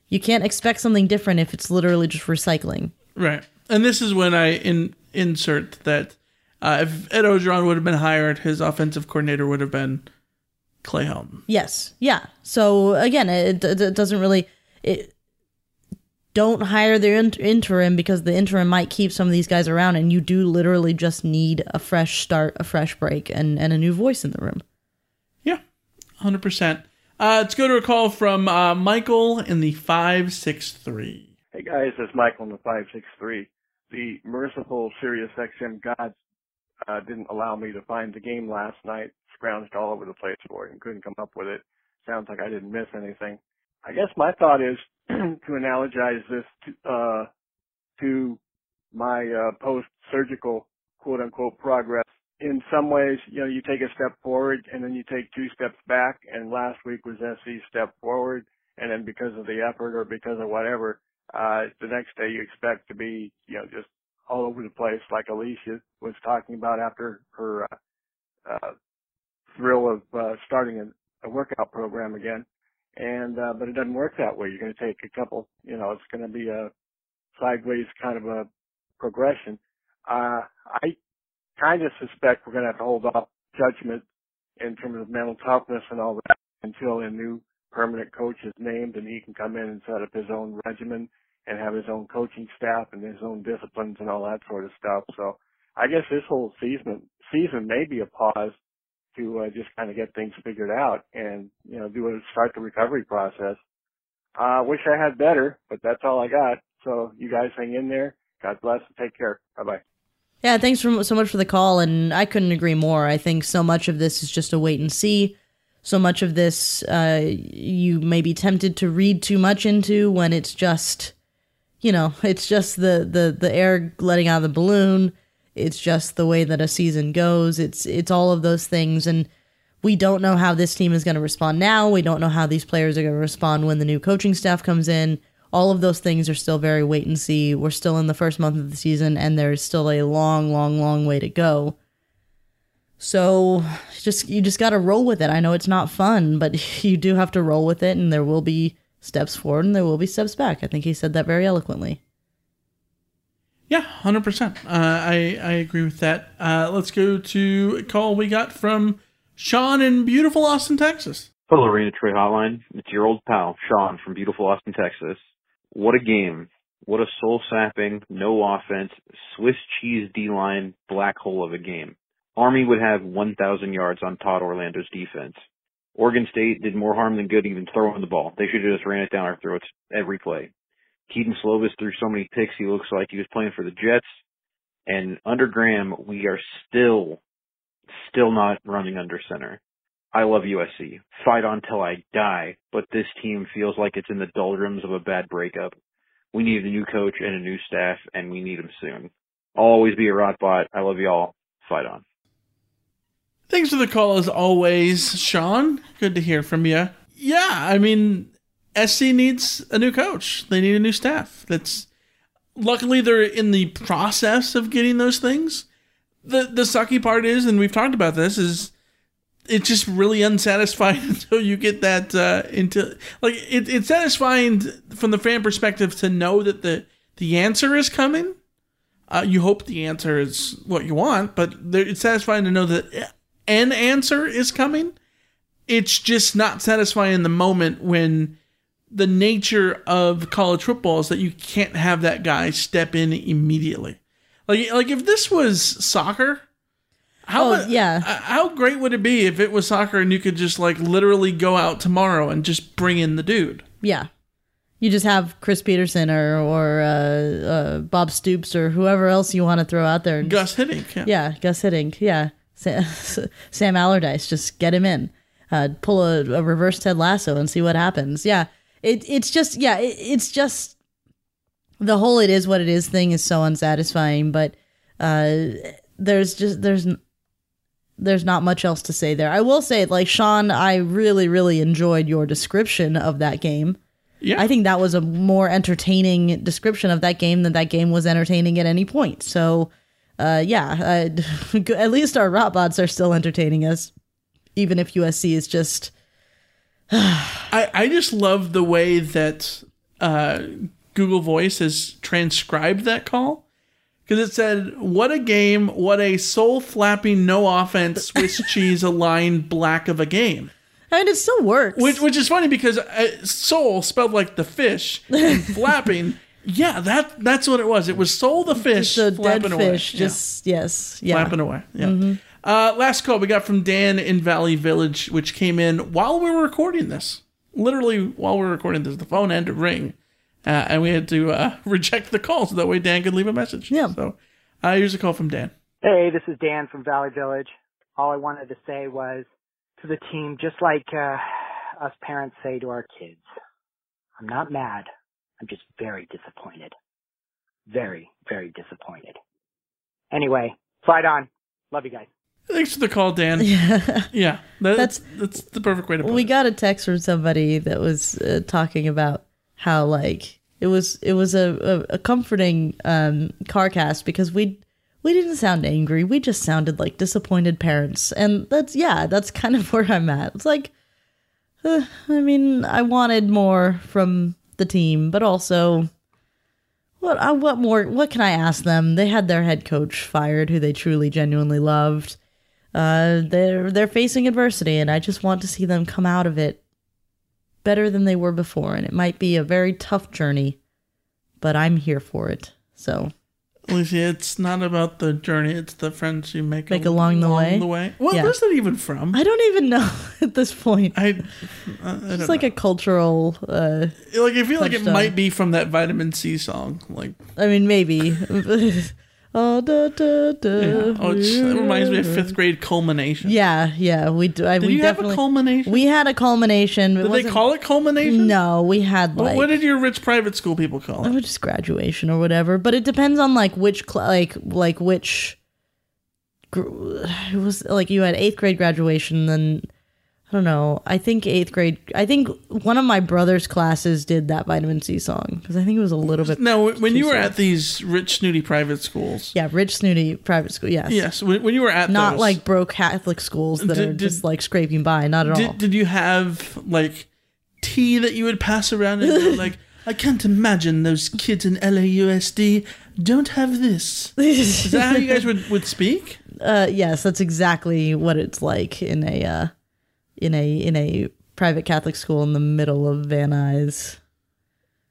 you can't expect something different if it's literally just recycling. Right. And this is when I in, insert that uh, if Ed Orgeron would have been hired, his offensive coordinator would have been Clay Helton. Yes. Yeah. So again, it, it, it doesn't really. It, don't hire the in- interim because the interim might keep some of these guys around, and you do literally just need a fresh start, a fresh break, and, and a new voice in the room. Yeah, 100%. Uh, let's go to a call from uh, Michael in the 563. Hey guys, it's Michael in the 563. The merciful Sirius XM gods uh, didn't allow me to find the game last night. Scrounged all over the place for it and couldn't come up with it. Sounds like I didn't miss anything. I guess my thought is <clears throat> to analogize this to, uh, to my uh, post-surgical quote-unquote progress. In some ways, you know, you take a step forward and then you take two steps back. And last week was SC's step forward, and then because of the effort or because of whatever, uh, the next day you expect to be, you know, just all over the place like Alicia was talking about after her, uh, uh, thrill of, uh, starting a, a workout program again. And, uh, but it doesn't work that way. You're going to take a couple, you know, it's going to be a sideways kind of a progression. Uh, I kind of suspect we're going to have to hold off judgment in terms of mental toughness and all that until a new permanent coach is named and he can come in and set up his own regimen and have his own coaching staff and his own disciplines and all that sort of stuff. So I guess this whole season season may be a pause to uh, just kind of get things figured out and you know do a start the recovery process. I uh, wish I had better, but that's all I got. So you guys hang in there. God bless and take care. Bye bye. Yeah, thanks for, so much for the call, and I couldn't agree more. I think so much of this is just a wait and see. So much of this uh, you may be tempted to read too much into when it's just, you know, it's just the, the, the air letting out of the balloon. It's just the way that a season goes. It's it's all of those things, and we don't know how this team is going to respond now. We don't know how these players are going to respond when the new coaching staff comes in all of those things are still very wait and see. We're still in the first month of the season, and there's still a long, long, long way to go. So just you just got to roll with it. I know it's not fun, but <laughs> you do have to roll with it, and there will be steps forward and there will be steps back. I think he said that very eloquently. Yeah, hundred uh, percent. I I agree with that. Uh, let's go to a call we got from Sean in beautiful Austin, Texas. Hello, Reign of Troy Hotline. It's your old pal, Sean from beautiful Austin, Texas. What a game. What a soul sapping, no offense, Swiss cheese D line black hole of a game. Army would have 1,000 yards on Todd Orlando's defense. Oregon State did more harm than good even throwing the ball. They should have just ran it down our throats every play. Kedon Slovis threw so many picks he looks like he was playing for the Jets. And under Graham, we are still, still not running under center. I love USC. Fight on till I die, but this team feels like it's in the doldrums of a bad breakup. We need a new coach and a new staff, and we need them soon. I'll always be a Rotbot. I love y'all. Fight on. Thanks for the call as always, Sean. Good to hear from you. Yeah, I mean, SC needs a new coach. They need a new staff. That's luckily they're in the process of getting those things. The the sucky part is, and we've talked about this, is it's just really unsatisfying <laughs> until you get that uh into like it, it's satisfying from the fan perspective to know that the the answer is coming. Uh, you hope the answer is what you want, but it's satisfying to know that an answer is coming. It's just not satisfying in the moment when the nature of college football is that you can't have that guy step in immediately. Like like if this was soccer, how Oh, yeah. how great would it be if it was soccer and you could just like literally go out tomorrow and just bring in the dude? Yeah. You just have Chris Petersen or or uh, uh, Bob Stoops or whoever else you want to throw out there. And Gus Hiddink. Yeah. yeah, Gus Hiddink. Yeah, Sam, <laughs> Sam Allardyce. Just get him in. Uh, pull a, a reverse Ted Lasso and see what happens. Yeah, it it's just yeah, it, it's just the whole it is what it is thing is so unsatisfying. But uh, there's just there's there's not much else to say there. I will say, like Sean, I really really enjoyed your description of that game. Yeah. I think that was a more entertaining description of that game than that game was entertaining at any point. So, uh, yeah, uh, <laughs> at least our Rotbots are still entertaining us, even if USC is just. <sighs> I, I just love the way that uh, Google Voice has transcribed that call because it said, "What a game! What a soul flapping, no offense, Swiss <laughs> cheese aligned black of a game." Mean, it still works. Which which is funny because uh, soul spelled like the fish and flapping. <laughs> Yeah, that that's what it was. It was soul the fish Just a dead flapping away. fish. Yeah. Just yes, yeah. flapping away. Yeah. Mhm. Uh, last call we got from Dan in Valley Village, which came in while we were recording this. Literally while we were recording this, the phone had to ring, uh, and we had to uh, <laughs> reject the call so that way Dan could leave a message. Yeah. So uh, here's a call from Dan. Hey, this is Dan from Valley Village. All I wanted to say was to the team, just like uh, us parents say to our kids, I'm not mad. I'm just very disappointed. Very, very disappointed. Anyway, fight on. Love you guys. Thanks for the call, Dan. <laughs> Yeah, yeah, that- That's- that's the perfect way to put we it. got a text from somebody that was uh, talking about how like it was it was a, a, a comforting um car cast because we we didn't sound angry we just sounded like disappointed parents and that's yeah that's kind of <laughs> where i'm at it's like uh, i mean i wanted more from the team but also what I, what more what can i ask them they had their head coach fired who they truly genuinely loved uh, they're they're facing adversity, and I just want to see them come out of it better than they were before. And it might be a very tough journey, but I'm here for it. So Lucy, it's not about the journey; it's the friends you make, Make along the way? The way. Well, Yeah. where's that even from? I don't even know <laughs> at this point. I, I don't it's like a cultural. Uh, like I feel like it might be from that Vitamin C song. Like, I mean, maybe. <laughs> oh, da, da, da, yeah. oh, it reminds me of fifth grade culmination. Yeah, yeah, we do. I, Did we you have a culmination? We had a culmination. Did they call it culmination? No, we had Well, like what did your rich private school people call it? Oh, just graduation or whatever. But it depends on like which cl- like like which. gr- It was like you had eighth grade graduation, then I don't know. I think eighth grade. I think one of my brother's classes did that vitamin C song because I think it was a little bit. No, when you were at these rich snooty private schools. yeah, rich snooty private school. Yes, Yes, when, when you were at not those, like broke Catholic schools that Did- are did- just like scraping by. Not at all. Did, did you have like tea that you would pass around and like, <laughs> I can't imagine those kids in LAUSD don't have this. Is that how you guys would, would speak? <laughs> Uh, yes, that's exactly what it's like in a uh, in a in a private Catholic school in the middle of Van Nuys.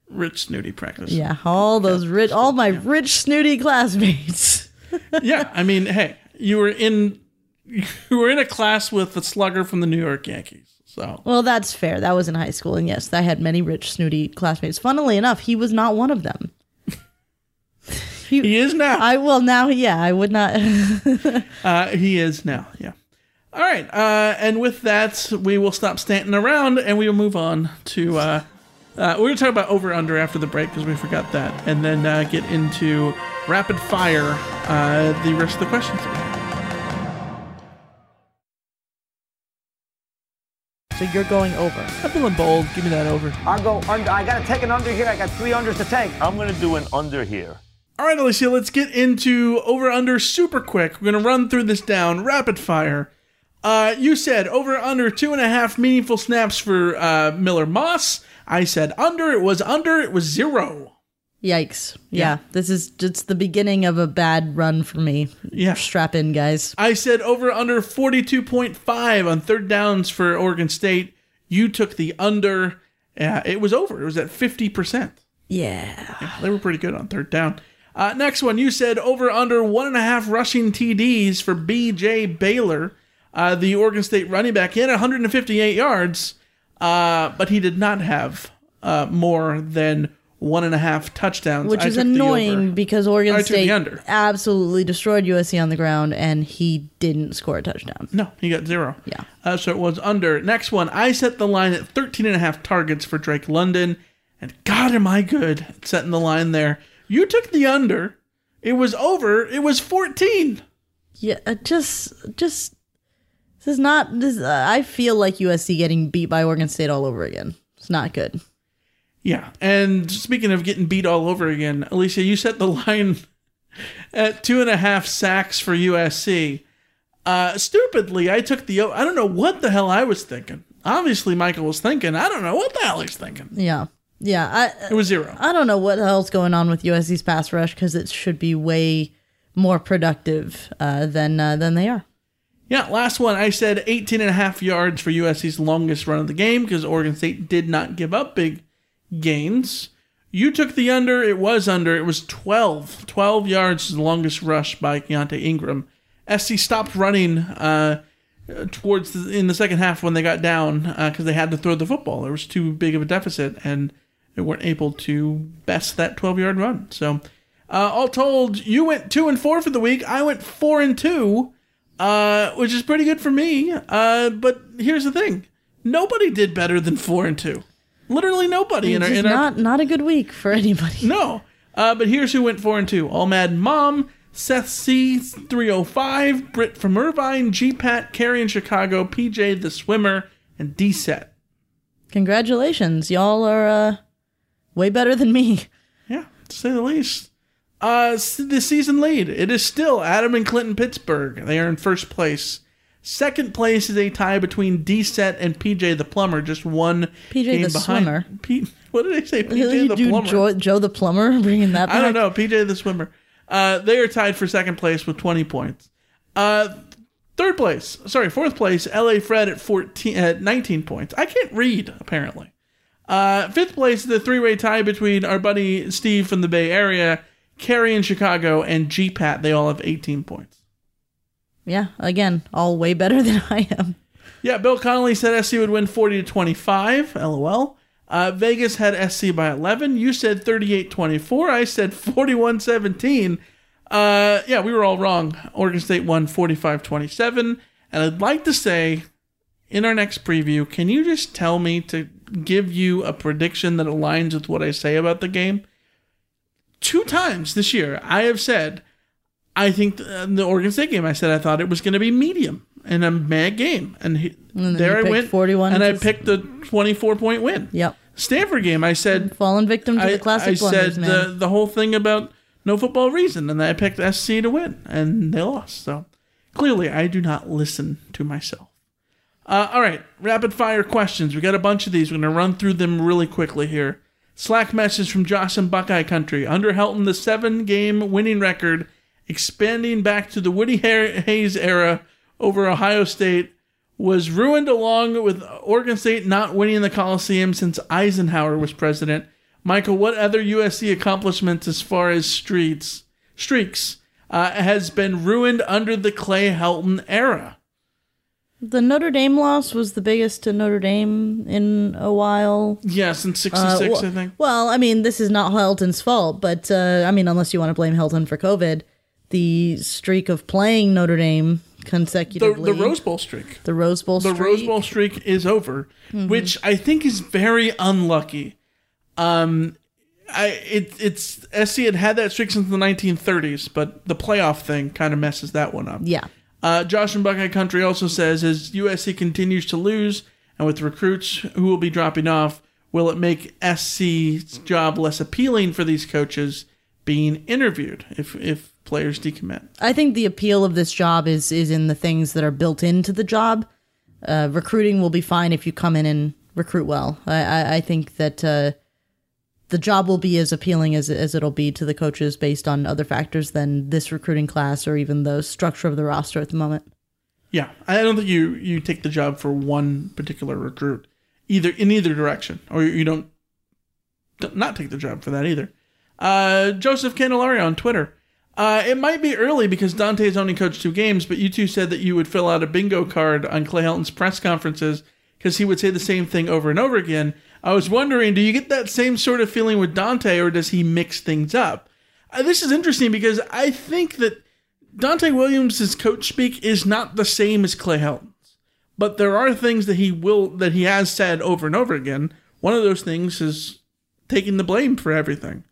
Rich snooty practice. Yeah, all those rich, all my rich snooty classmates. <laughs> yeah, I mean, hey, you were in you were in a class with the slugger from the New York Yankees. So Well, that's fair. That was in high school, and yes, I had many rich snooty classmates. Funnily enough, he was not one of them. <laughs> He, is now. I well now. Yeah, I would not. <laughs> Uh, he is now. Yeah. All right. Uh, and with that, we will stop standing around and we will move on to. Uh, uh, we're going to talk about over under after the break because we forgot that, and then uh, get into rapid fire uh, the rest of the questions. so you're going over. I'm feeling bold. Give me that over. I'll go under. I got to take an under here. I got three unders to take. I'm going to do an under here. All right, Alicia, let's get into over under super quick. We're going to run through this down rapid fire. Uh, you said over under two and a half meaningful snaps for uh, Miller Moss. I said under. It was under. It was zero. Yikes! Yeah. this is just the beginning of a bad run for me. Yeah, strap in, guys. I said over under 42.5 on third downs for Oregon State. You took the under. Yeah, it was over. It was at 50%. Yeah. Yeah, they were pretty good on third down. Uh, next one, you said over under one and a half rushing TDs for BJ Baylor, uh, the Oregon State running back. He had 158 yards, uh, but he did not have uh, more than one and a half touchdowns. Which I is annoying because Oregon I State absolutely destroyed USC on the ground, and he didn't score a touchdown. No, he got zero. Yeah. Uh, so it was under. Next one, I set the line at 13 and a half targets for Drake London. And God, am I good at setting the line there. You took the under. It was over. It was 14. Yeah, uh, just just this is not this. Uh, I feel like USC getting beat by Oregon State all over again. It's not good. Yeah. And speaking of getting beat all over again, Alicia, you set the <laughs> line at two and a half sacks for USC. Uh, stupidly, I took the. I don't know what the hell I was thinking. Obviously, Michael was thinking. I don't know what the hell he's thinking. Yeah, yeah. I, It was zero. I don't know what the hell's going on with USC's pass rush because it should be way more productive uh, than uh, than they are. Yeah, last one. I said 18 and a half yards for USC's longest run of the game because Oregon State did not give up big gains. You took the under. It was under. It was 12. 12 yards is the longest rush by Keontay Ingram. SC stopped running uh, towards the, in the second half when they got down because they had to throw the football. There was too big of a deficit and they weren't able to best that 12 yard run. So, uh, all told, you went two and four for the week. I went four and two uh, which is pretty good for me. Uh, but here's the thing: nobody did better than four and two. Literally nobody in It's our in our not not a good week for anybody. no. Uh, but here's who went four and two: All Mad Mom, Seth C, three hundred five, Britt from Irvine, G Pat, Carrie in Chicago, PJ the Swimmer, and D Set. Congratulations, y'all are uh, way better than me. Yeah, to say the least. Uh, the season lead. It is still Adam and Clinton Pittsburgh. They are in first place. Second place is a tie between D Set and PJ the Plumber, just one PJ game the behind. Swimmer. <laughs> P- what did I say? Really, PJ the Plumber. Joe, Joe the plumber, <laughs> bringing that back. I don't know. PJ the Swimmer. Uh, they are tied for second place with 20 points. Uh, third place, sorry, fourth place, LA Fred at 14, at 19 points. I can't read apparently. Uh, fifth place, is the three-way tie between our buddy Steve from the Bay Area, Carrie in Chicago, and G Pat. They all have 18 points. Yeah, again, all way better <laughs> than I am. Yeah, Bill Connelly said SC would win 40 to 25. LOL. Uh, Vegas had SC by 11. You said 38 24. I said 41 17. Uh, yeah, we were all wrong. Oregon State won 45 27. And I'd like to say in our next preview, can you just tell me to give you a prediction that aligns with what I say about the game? Two times this year, I have said, I think the, the Oregon State game, I said I thought it was going to be medium and a mad game. And, he, And there I went. 41 and I picked the 24 point win. Yep. Stanford game, I said. Fallen victim to I, the classic I blunders, said man. the, the whole thing about no football reason, and I picked SC to win, and they lost. So clearly, I do not listen to myself. Uh, all right, rapid fire questions. We got a bunch of these. We're going to run through them really quickly here. Slack message from Josh in Buckeye Country. Under Helton, the seven game winning record, expanding back to the Woody Hayes era over Ohio State, was ruined along with Oregon State not winning the Coliseum since Eisenhower was president. Michael, what other USC accomplishments as far as streets streaks uh, has been ruined under the Clay Helton era? The Notre Dame loss was the biggest to Notre Dame in a while. Yeah, since Uh, '66, well, I think. Well, I mean, this is not Helton's fault, but uh, I mean, unless you want to blame Helton for COVID, the streak of playing Notre Dame consecutively. the Rose Bowl streak. The Rose Bowl The streak. Rose Bowl streak is over, Mhm. which I think is very unlucky. Um, I it it's SC had had that streak since the 1930s, but the playoff thing kind of messes that one up. Yeah. Uh, Josh from Buckeye Country also says as USC continues to lose and with recruits who will be dropping off, will it make SC's job less appealing for these coaches being interviewed if if players decommit? I think the appeal of this job is is in the things that are built into the job. Uh, recruiting will be fine if you come in and recruit well. I, I, I think that uh, the job will be as appealing as as it'll be to the coaches based on other factors than this recruiting class or even the structure of the roster at the moment. Yeah, I don't think you you take the job for one particular recruit, either in either direction, or you don't not take the job for that either. Uh, Joseph Candelario on Twitter. Uh, it might be early because Donte's only coached two games, but you two said that you would fill out a bingo card on Clay Helton's press conferences because he would say the same thing over and over again. I was wondering, do you get that same sort of feeling with Donte, or does he mix things up? Uh, this is interesting because I think that Donte Williams' coach speak is not the same as Clay Helton's, but there are things that he will that he has said over and over again. One of those things is taking the blame for everything,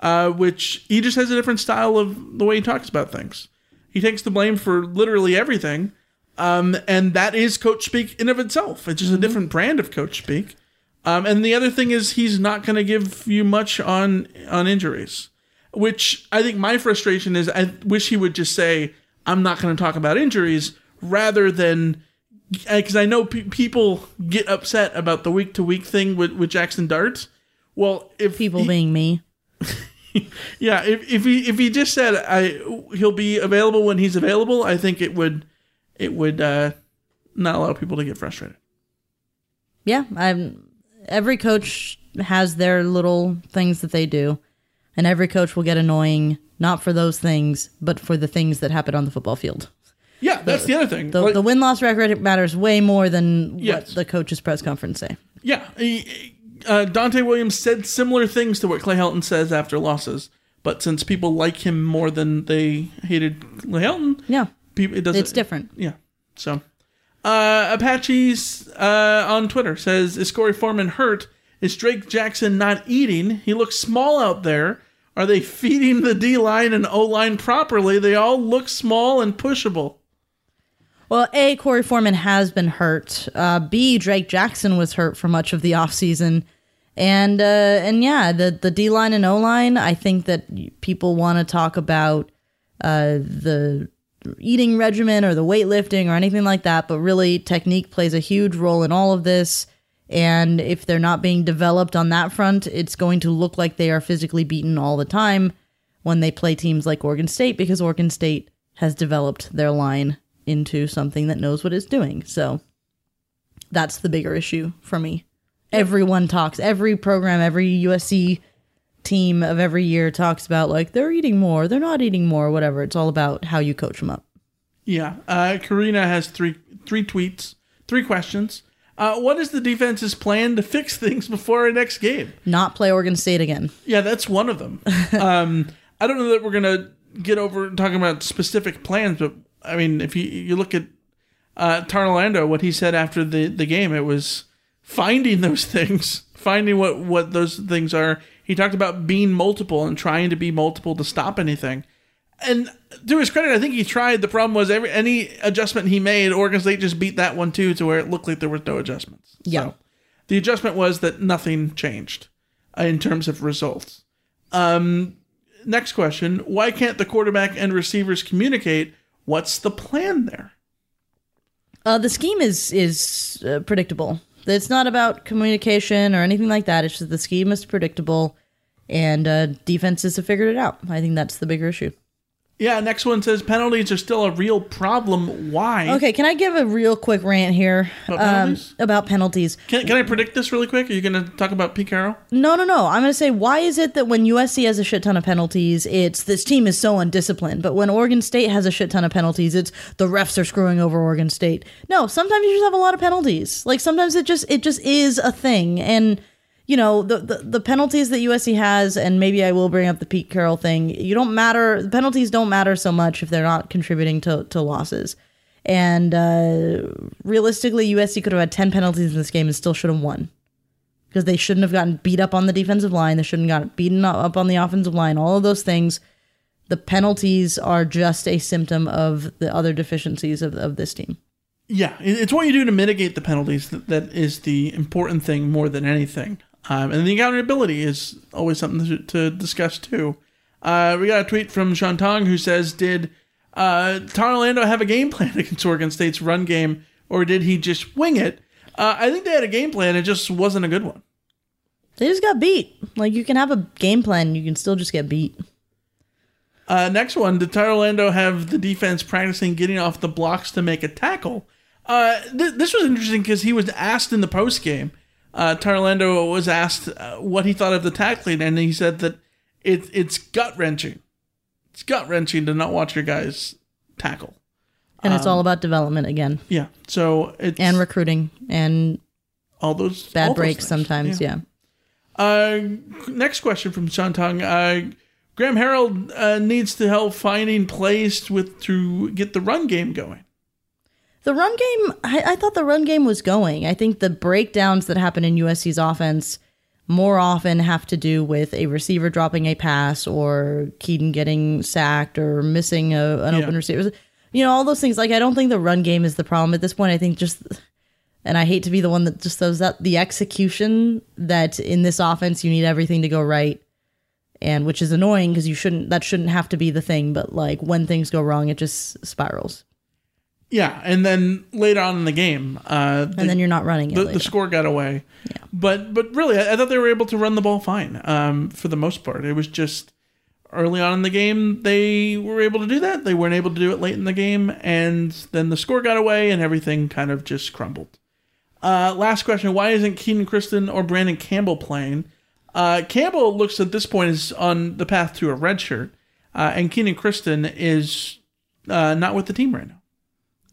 uh, which he just has a different style of the way he talks about things. He takes the blame for literally everything, um, and that is coach speak in of itself. It's just a different brand of coach speak. Um, and the other thing is he's not going to give you much on on injuries, which I think my frustration is. I wish he would just say, "I'm not going to talk about injuries," rather than because I know pe- people get upset about the week to week thing with with Jackson Dart. Well, if people being me, <laughs> yeah, if if he if he just said I he'll be available when he's available, I think it would it would uh, not allow people to get frustrated. yeah, I'm. Every coach has their little things that they do, and every coach will get annoying not for those things, but for the things that happen on the football field. Yeah, that's the other thing. The, Like- the win loss record matters way more than Yes. what the coach's press conference say. Yeah, uh, Donte Williams said similar things to what Clay Helton says after losses, but since people like him more than they hated Clay Helton, yeah, people, it doesn't. It's different. Yeah. So, uh, Apache's uh, on Twitter says, "Is Korey Foreman hurt? Is Drake Jackson not eating? He looks small out there. Are they feeding the D line and O line properly? They all look small and pushable." Well, A, Korey Foreman has been hurt. Uh, B, Drake Jackson was hurt for much of the offseason. And uh, and yeah, the, the D line and O line, I think that people want to talk about uh, the eating regimen or the weightlifting or anything like that, but really technique plays a huge role in all of this. And if they're not being developed on that front, it's going to look like they are physically beaten all the time when they play teams like Oregon State because Oregon State has developed their line into something that knows what it's doing. So that's the bigger issue for me. Everyone talks, every program, every USC team of every year talks about like they're eating more, they're not eating more, whatever. It's all about how you coach them up. Yeah, uh, Karina has three three tweets, three questions. Uh, what is the defense's plan to fix <laughs> things before our next game? Not play Oregon State again. Yeah, that's one of them. <laughs> um, I don't know that we're gonna get over talking about specific plans, but I mean, if you you look at uh, Todd Orlando, what he said after the the game, it was finding those <laughs> things, finding what what those things are. He talked about being multiple and trying to be multiple to stop anything. And to his credit, I think he tried. The problem was every any adjustment he made, Oregon State just beat that one too, to where it looked like there was no adjustments. Yeah. So the adjustment was that nothing changed uh, in terms of results. Um, next question: Why can't the quarterback and receivers communicate? What's the plan there? Uh, the scheme is is uh, predictable. It's not about communication or anything like that. It's just the scheme is predictable, and uh, defenses have figured it out. I think that's the bigger issue. Yeah, next one says penalties are still a real problem. Why? Okay, can I give a real quick rant here About um, penalties? about penalties? Can, can I predict this really quick? Are you going to talk about Pete Carroll? No, no, no. I'm going to say, why is it that when USC has a shit ton of penalties, it's this team is so undisciplined, but when Oregon State has a shit ton of penalties, it's the refs are screwing over Oregon State. No, sometimes you just have a lot of penalties. Like sometimes it just it just is a thing, and you know the, the the penalties that USC has, and maybe I will bring up the Pete Carroll thing. You don't matter. The penalties don't matter so much if they're not contributing to to losses. And uh, realistically, USC could have had ten penalties in this game and still should have won because they shouldn't have gotten beat up on the defensive line. They shouldn't have gotten beaten up on the offensive line. All of those things. The penalties are just a symptom of the other deficiencies of, of this team. Yeah, it's what you do to mitigate the penalties that, that is the important thing more than anything. Um, and the accountability is always something to, to discuss too. Uh, we got a tweet from Sean Tong who says, "Did uh, Orlando have a game plan <laughs> against Oregon State's run game, or did he just wing it?" Uh, I think they had a game plan. It just wasn't a good one. They just got beat. Like you can have a game plan, you can still just get beat. Uh, next one, did Orlando have the defense practicing getting off the blocks to make a tackle? Uh, th- this was interesting because he was asked in the post game. Uh, Todd Orlando was asked uh, what he thought of the tackling, and he said that it, it's gut wrenching. It's gut wrenching to not watch your guys tackle. And it's Um, all about development again. Yeah. So it's and recruiting and all those bad all breaks things. sometimes. Yeah. Yeah. Uh, next question from Sean Tong. Uh, Graham Harrell uh, needs to help finding plays with to get the run game going. The run game, I, I thought the run game was going. I think the breakdowns that happen in USC's offense more often have to do with a receiver dropping a pass or Kedon getting sacked or missing a, an Yeah. open receiver. You know, all those things. Like, I don't think the run game is the problem at this point. I think just, and I hate to be the one that just throws out the execution that in this offense you need everything to go right. And which is annoying because you shouldn't, that shouldn't have to be the thing. But like when things go wrong, it just spirals. Yeah, and then later on in the game, uh, And then you're not running it the, the score got away. Yeah. But but really, I, I thought they were able to run the ball fine um, for the most part. It was just early on in the game they were able to do that. They weren't able to do it late in the game, and then the score got away, and everything kind of just crumbled. Uh, last question: Why isn't Kenan Christon or Brandon Campbell playing? Uh, Campbell looks at this point is on the path to a red shirt, uh, and Kenan Christon is uh, not with the team right now.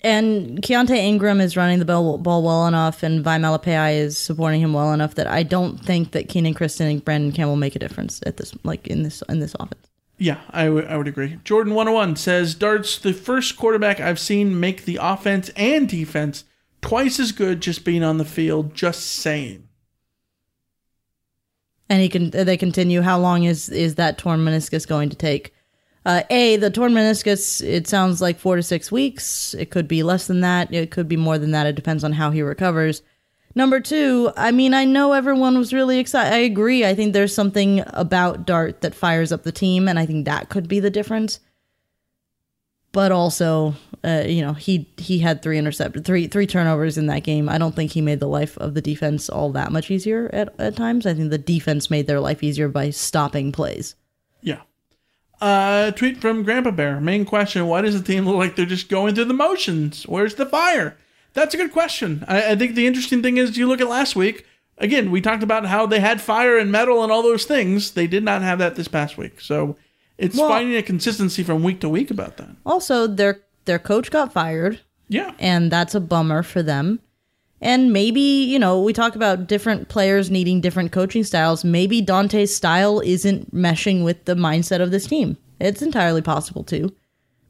And Keontay Ingram is running the ball, ball well enough, and Vi Malepeai is supporting him well enough that I don't think that Kenan Christon and Brandon Campbell make a difference at this, like in this in this offense. Yeah, I would I would agree. Jordan 101 says Darts the first quarterback I've seen make the offense and defense twice as good just being on the field, just saying. And he can they continue. How long is is that torn meniscus going to take? Uh, a the torn meniscus. It sounds like four to six weeks. It could be less than that. It could be more than that. It depends on how he recovers. Number two, I mean, I know everyone was really excited. I agree. I think there's something about Dart that fires up the team, and I think that could be the difference. But also, uh, you know, he he had three intercepted, three three turnovers in that game. I don't think he made the life of the defense all that much easier at, at times. I think the defense made their life easier by stopping plays. Uh, tweet from Grandpa Bear. Main question: Why does the team look like they're just going through the motions? Where's the fire? That's a good question. I, I think the interesting thing is you look at last week. Again, we talked about how they had fire and metal and all those things. They did not have that this past week. So it's Well- finding a consistency from week to week about that. Also, their their coach got fired. Yeah. And that's a bummer for them. And maybe, you know, we talk about different players needing different coaching styles. Maybe Donte's style isn't meshing with the mindset of this team. It's entirely possible too.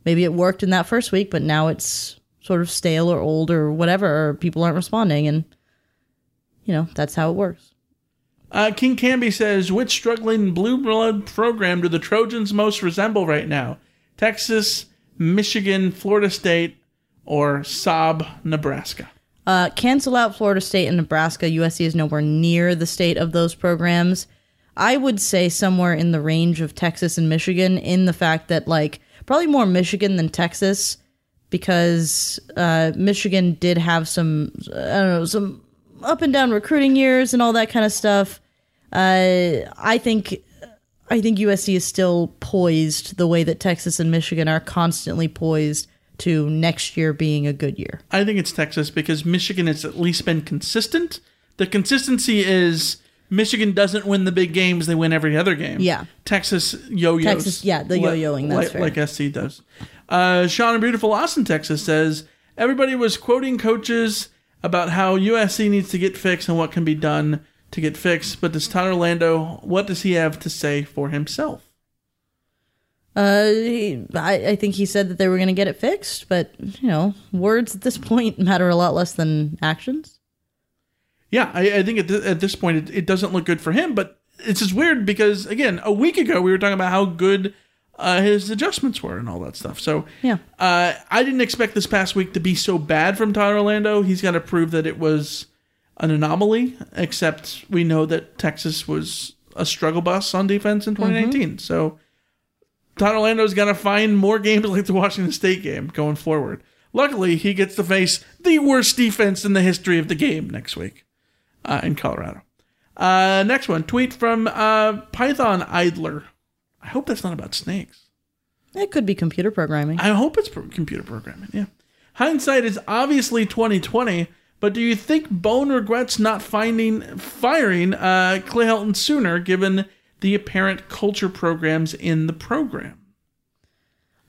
Maybe it worked in that first week, but now it's sort of stale or old or whatever, or people aren't responding. And, you know, that's how it works. Uh, King Canby says, which struggling blue blood program do the Trojans most resemble right now? Texas, Michigan, Florida State, or Saab, Nebraska? Uh, cancel out Florida State and Nebraska. USC is nowhere near the state of those programs. I would say somewhere in the range of Texas and Michigan, in the fact that, like, probably more Michigan than Texas, because uh, Michigan did have some, I don't know, some up and down recruiting years and all that kind of stuff. Uh, I think. I think USC is still poised the way that Texas and Michigan are constantly poised to next year being a good year. I think it's Texas because Michigan has at least been consistent. The consistency is Michigan doesn't win the big games; they win every other game. Yeah. Texas yo-yos. Texas- yeah, the yo-yoing, that's like, fair. like SC does. Uh, Sean in beautiful Austin, Texas says everybody was quoting coaches about how USC needs to get fixed and what can be done to get fixed. But does Todd Orlando? What does he have to say for himself? Uh, he- I, I think he said that they were going to get it fixed, but you know, words at this point <laughs> matter a lot less than actions. Yeah, I, I think at, th- at this point it, it doesn't look good for him. But it's just weird because again, a week ago we were talking about how good uh, his adjustments were and all that stuff. So Yeah. uh, I didn't expect this past week to be so bad from Todd Orlando. He's got to prove that it was an anomaly. Except we know that Texas was a struggle bus on defense in 2019. So Todd Orlando's got to find more games like the Washington State game going forward. Luckily, he gets to face the worst defense in the history of the game next week uh, in Colorado. Uh, next one, tweet from uh, Python Idler. I hope that's not about snakes. It could be computer programming. I hope it's pro- computer programming. Yeah. Hindsight is obviously 2020, but do you think Bohn regrets not finding firing uh, Clay Helton sooner, given the apparent culture programs in the program?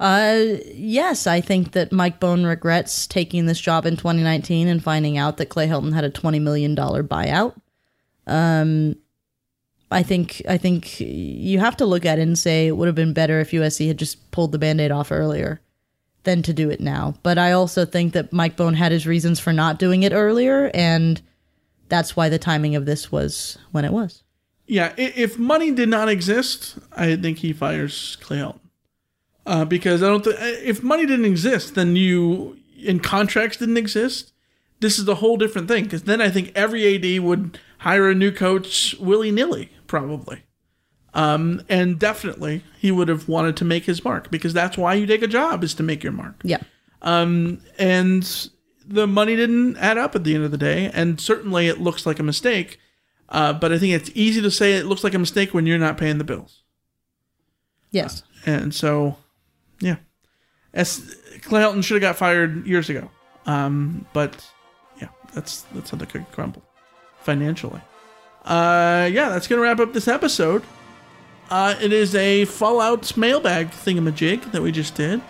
Uh, yes, I think that Mike Bohn regrets taking this job in 2019 and finding out that Clay Helton had a 20 million dollar buyout. Um, I think I think you have to look at it and say it would have been better if USC had just pulled the band-aid off earlier than to do it now. But I also think that Mike Bohn had his reasons for not doing it earlier, and that's why the timing of this was when it was. Yeah, if money did not exist, I think he fires Clay Helton. Uh, because I don't think if money didn't exist, then you and contracts didn't exist. This is a whole different thing. Because then I think every AD would hire a new coach willy nilly, probably. Um, and definitely he would have wanted to make his mark because that's why you take a job is to make your mark. Yeah. Um, and the money didn't add up at the end of the day, and certainly it looks like a mistake. Uh, but I think it's easy to say it looks like a mistake when you're not paying the bills. Yes. And so, yeah, as Clay Helton should have got fired years ago. Um, but yeah, that's that's how the cookie crumbled financially. Uh, yeah, that's gonna wrap up this episode. Uh, it is a Fallout mailbag thingamajig that we just did.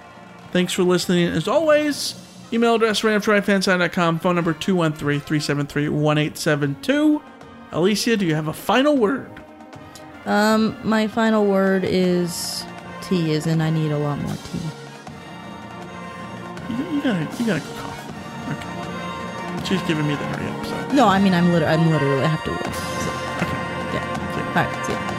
Thanks for listening. As always, email address ranftrifanside.com, phone number 213-373-1872. Alicia, do you have a final word? Um, my final word is tea, is in I need a lot more tea. You, you gotta, you gotta go cough. Okay. She's giving me the hurry up, so. No, I mean I'm literally, I'm literally I have to work. So. Okay. Yeah. All right. See ya.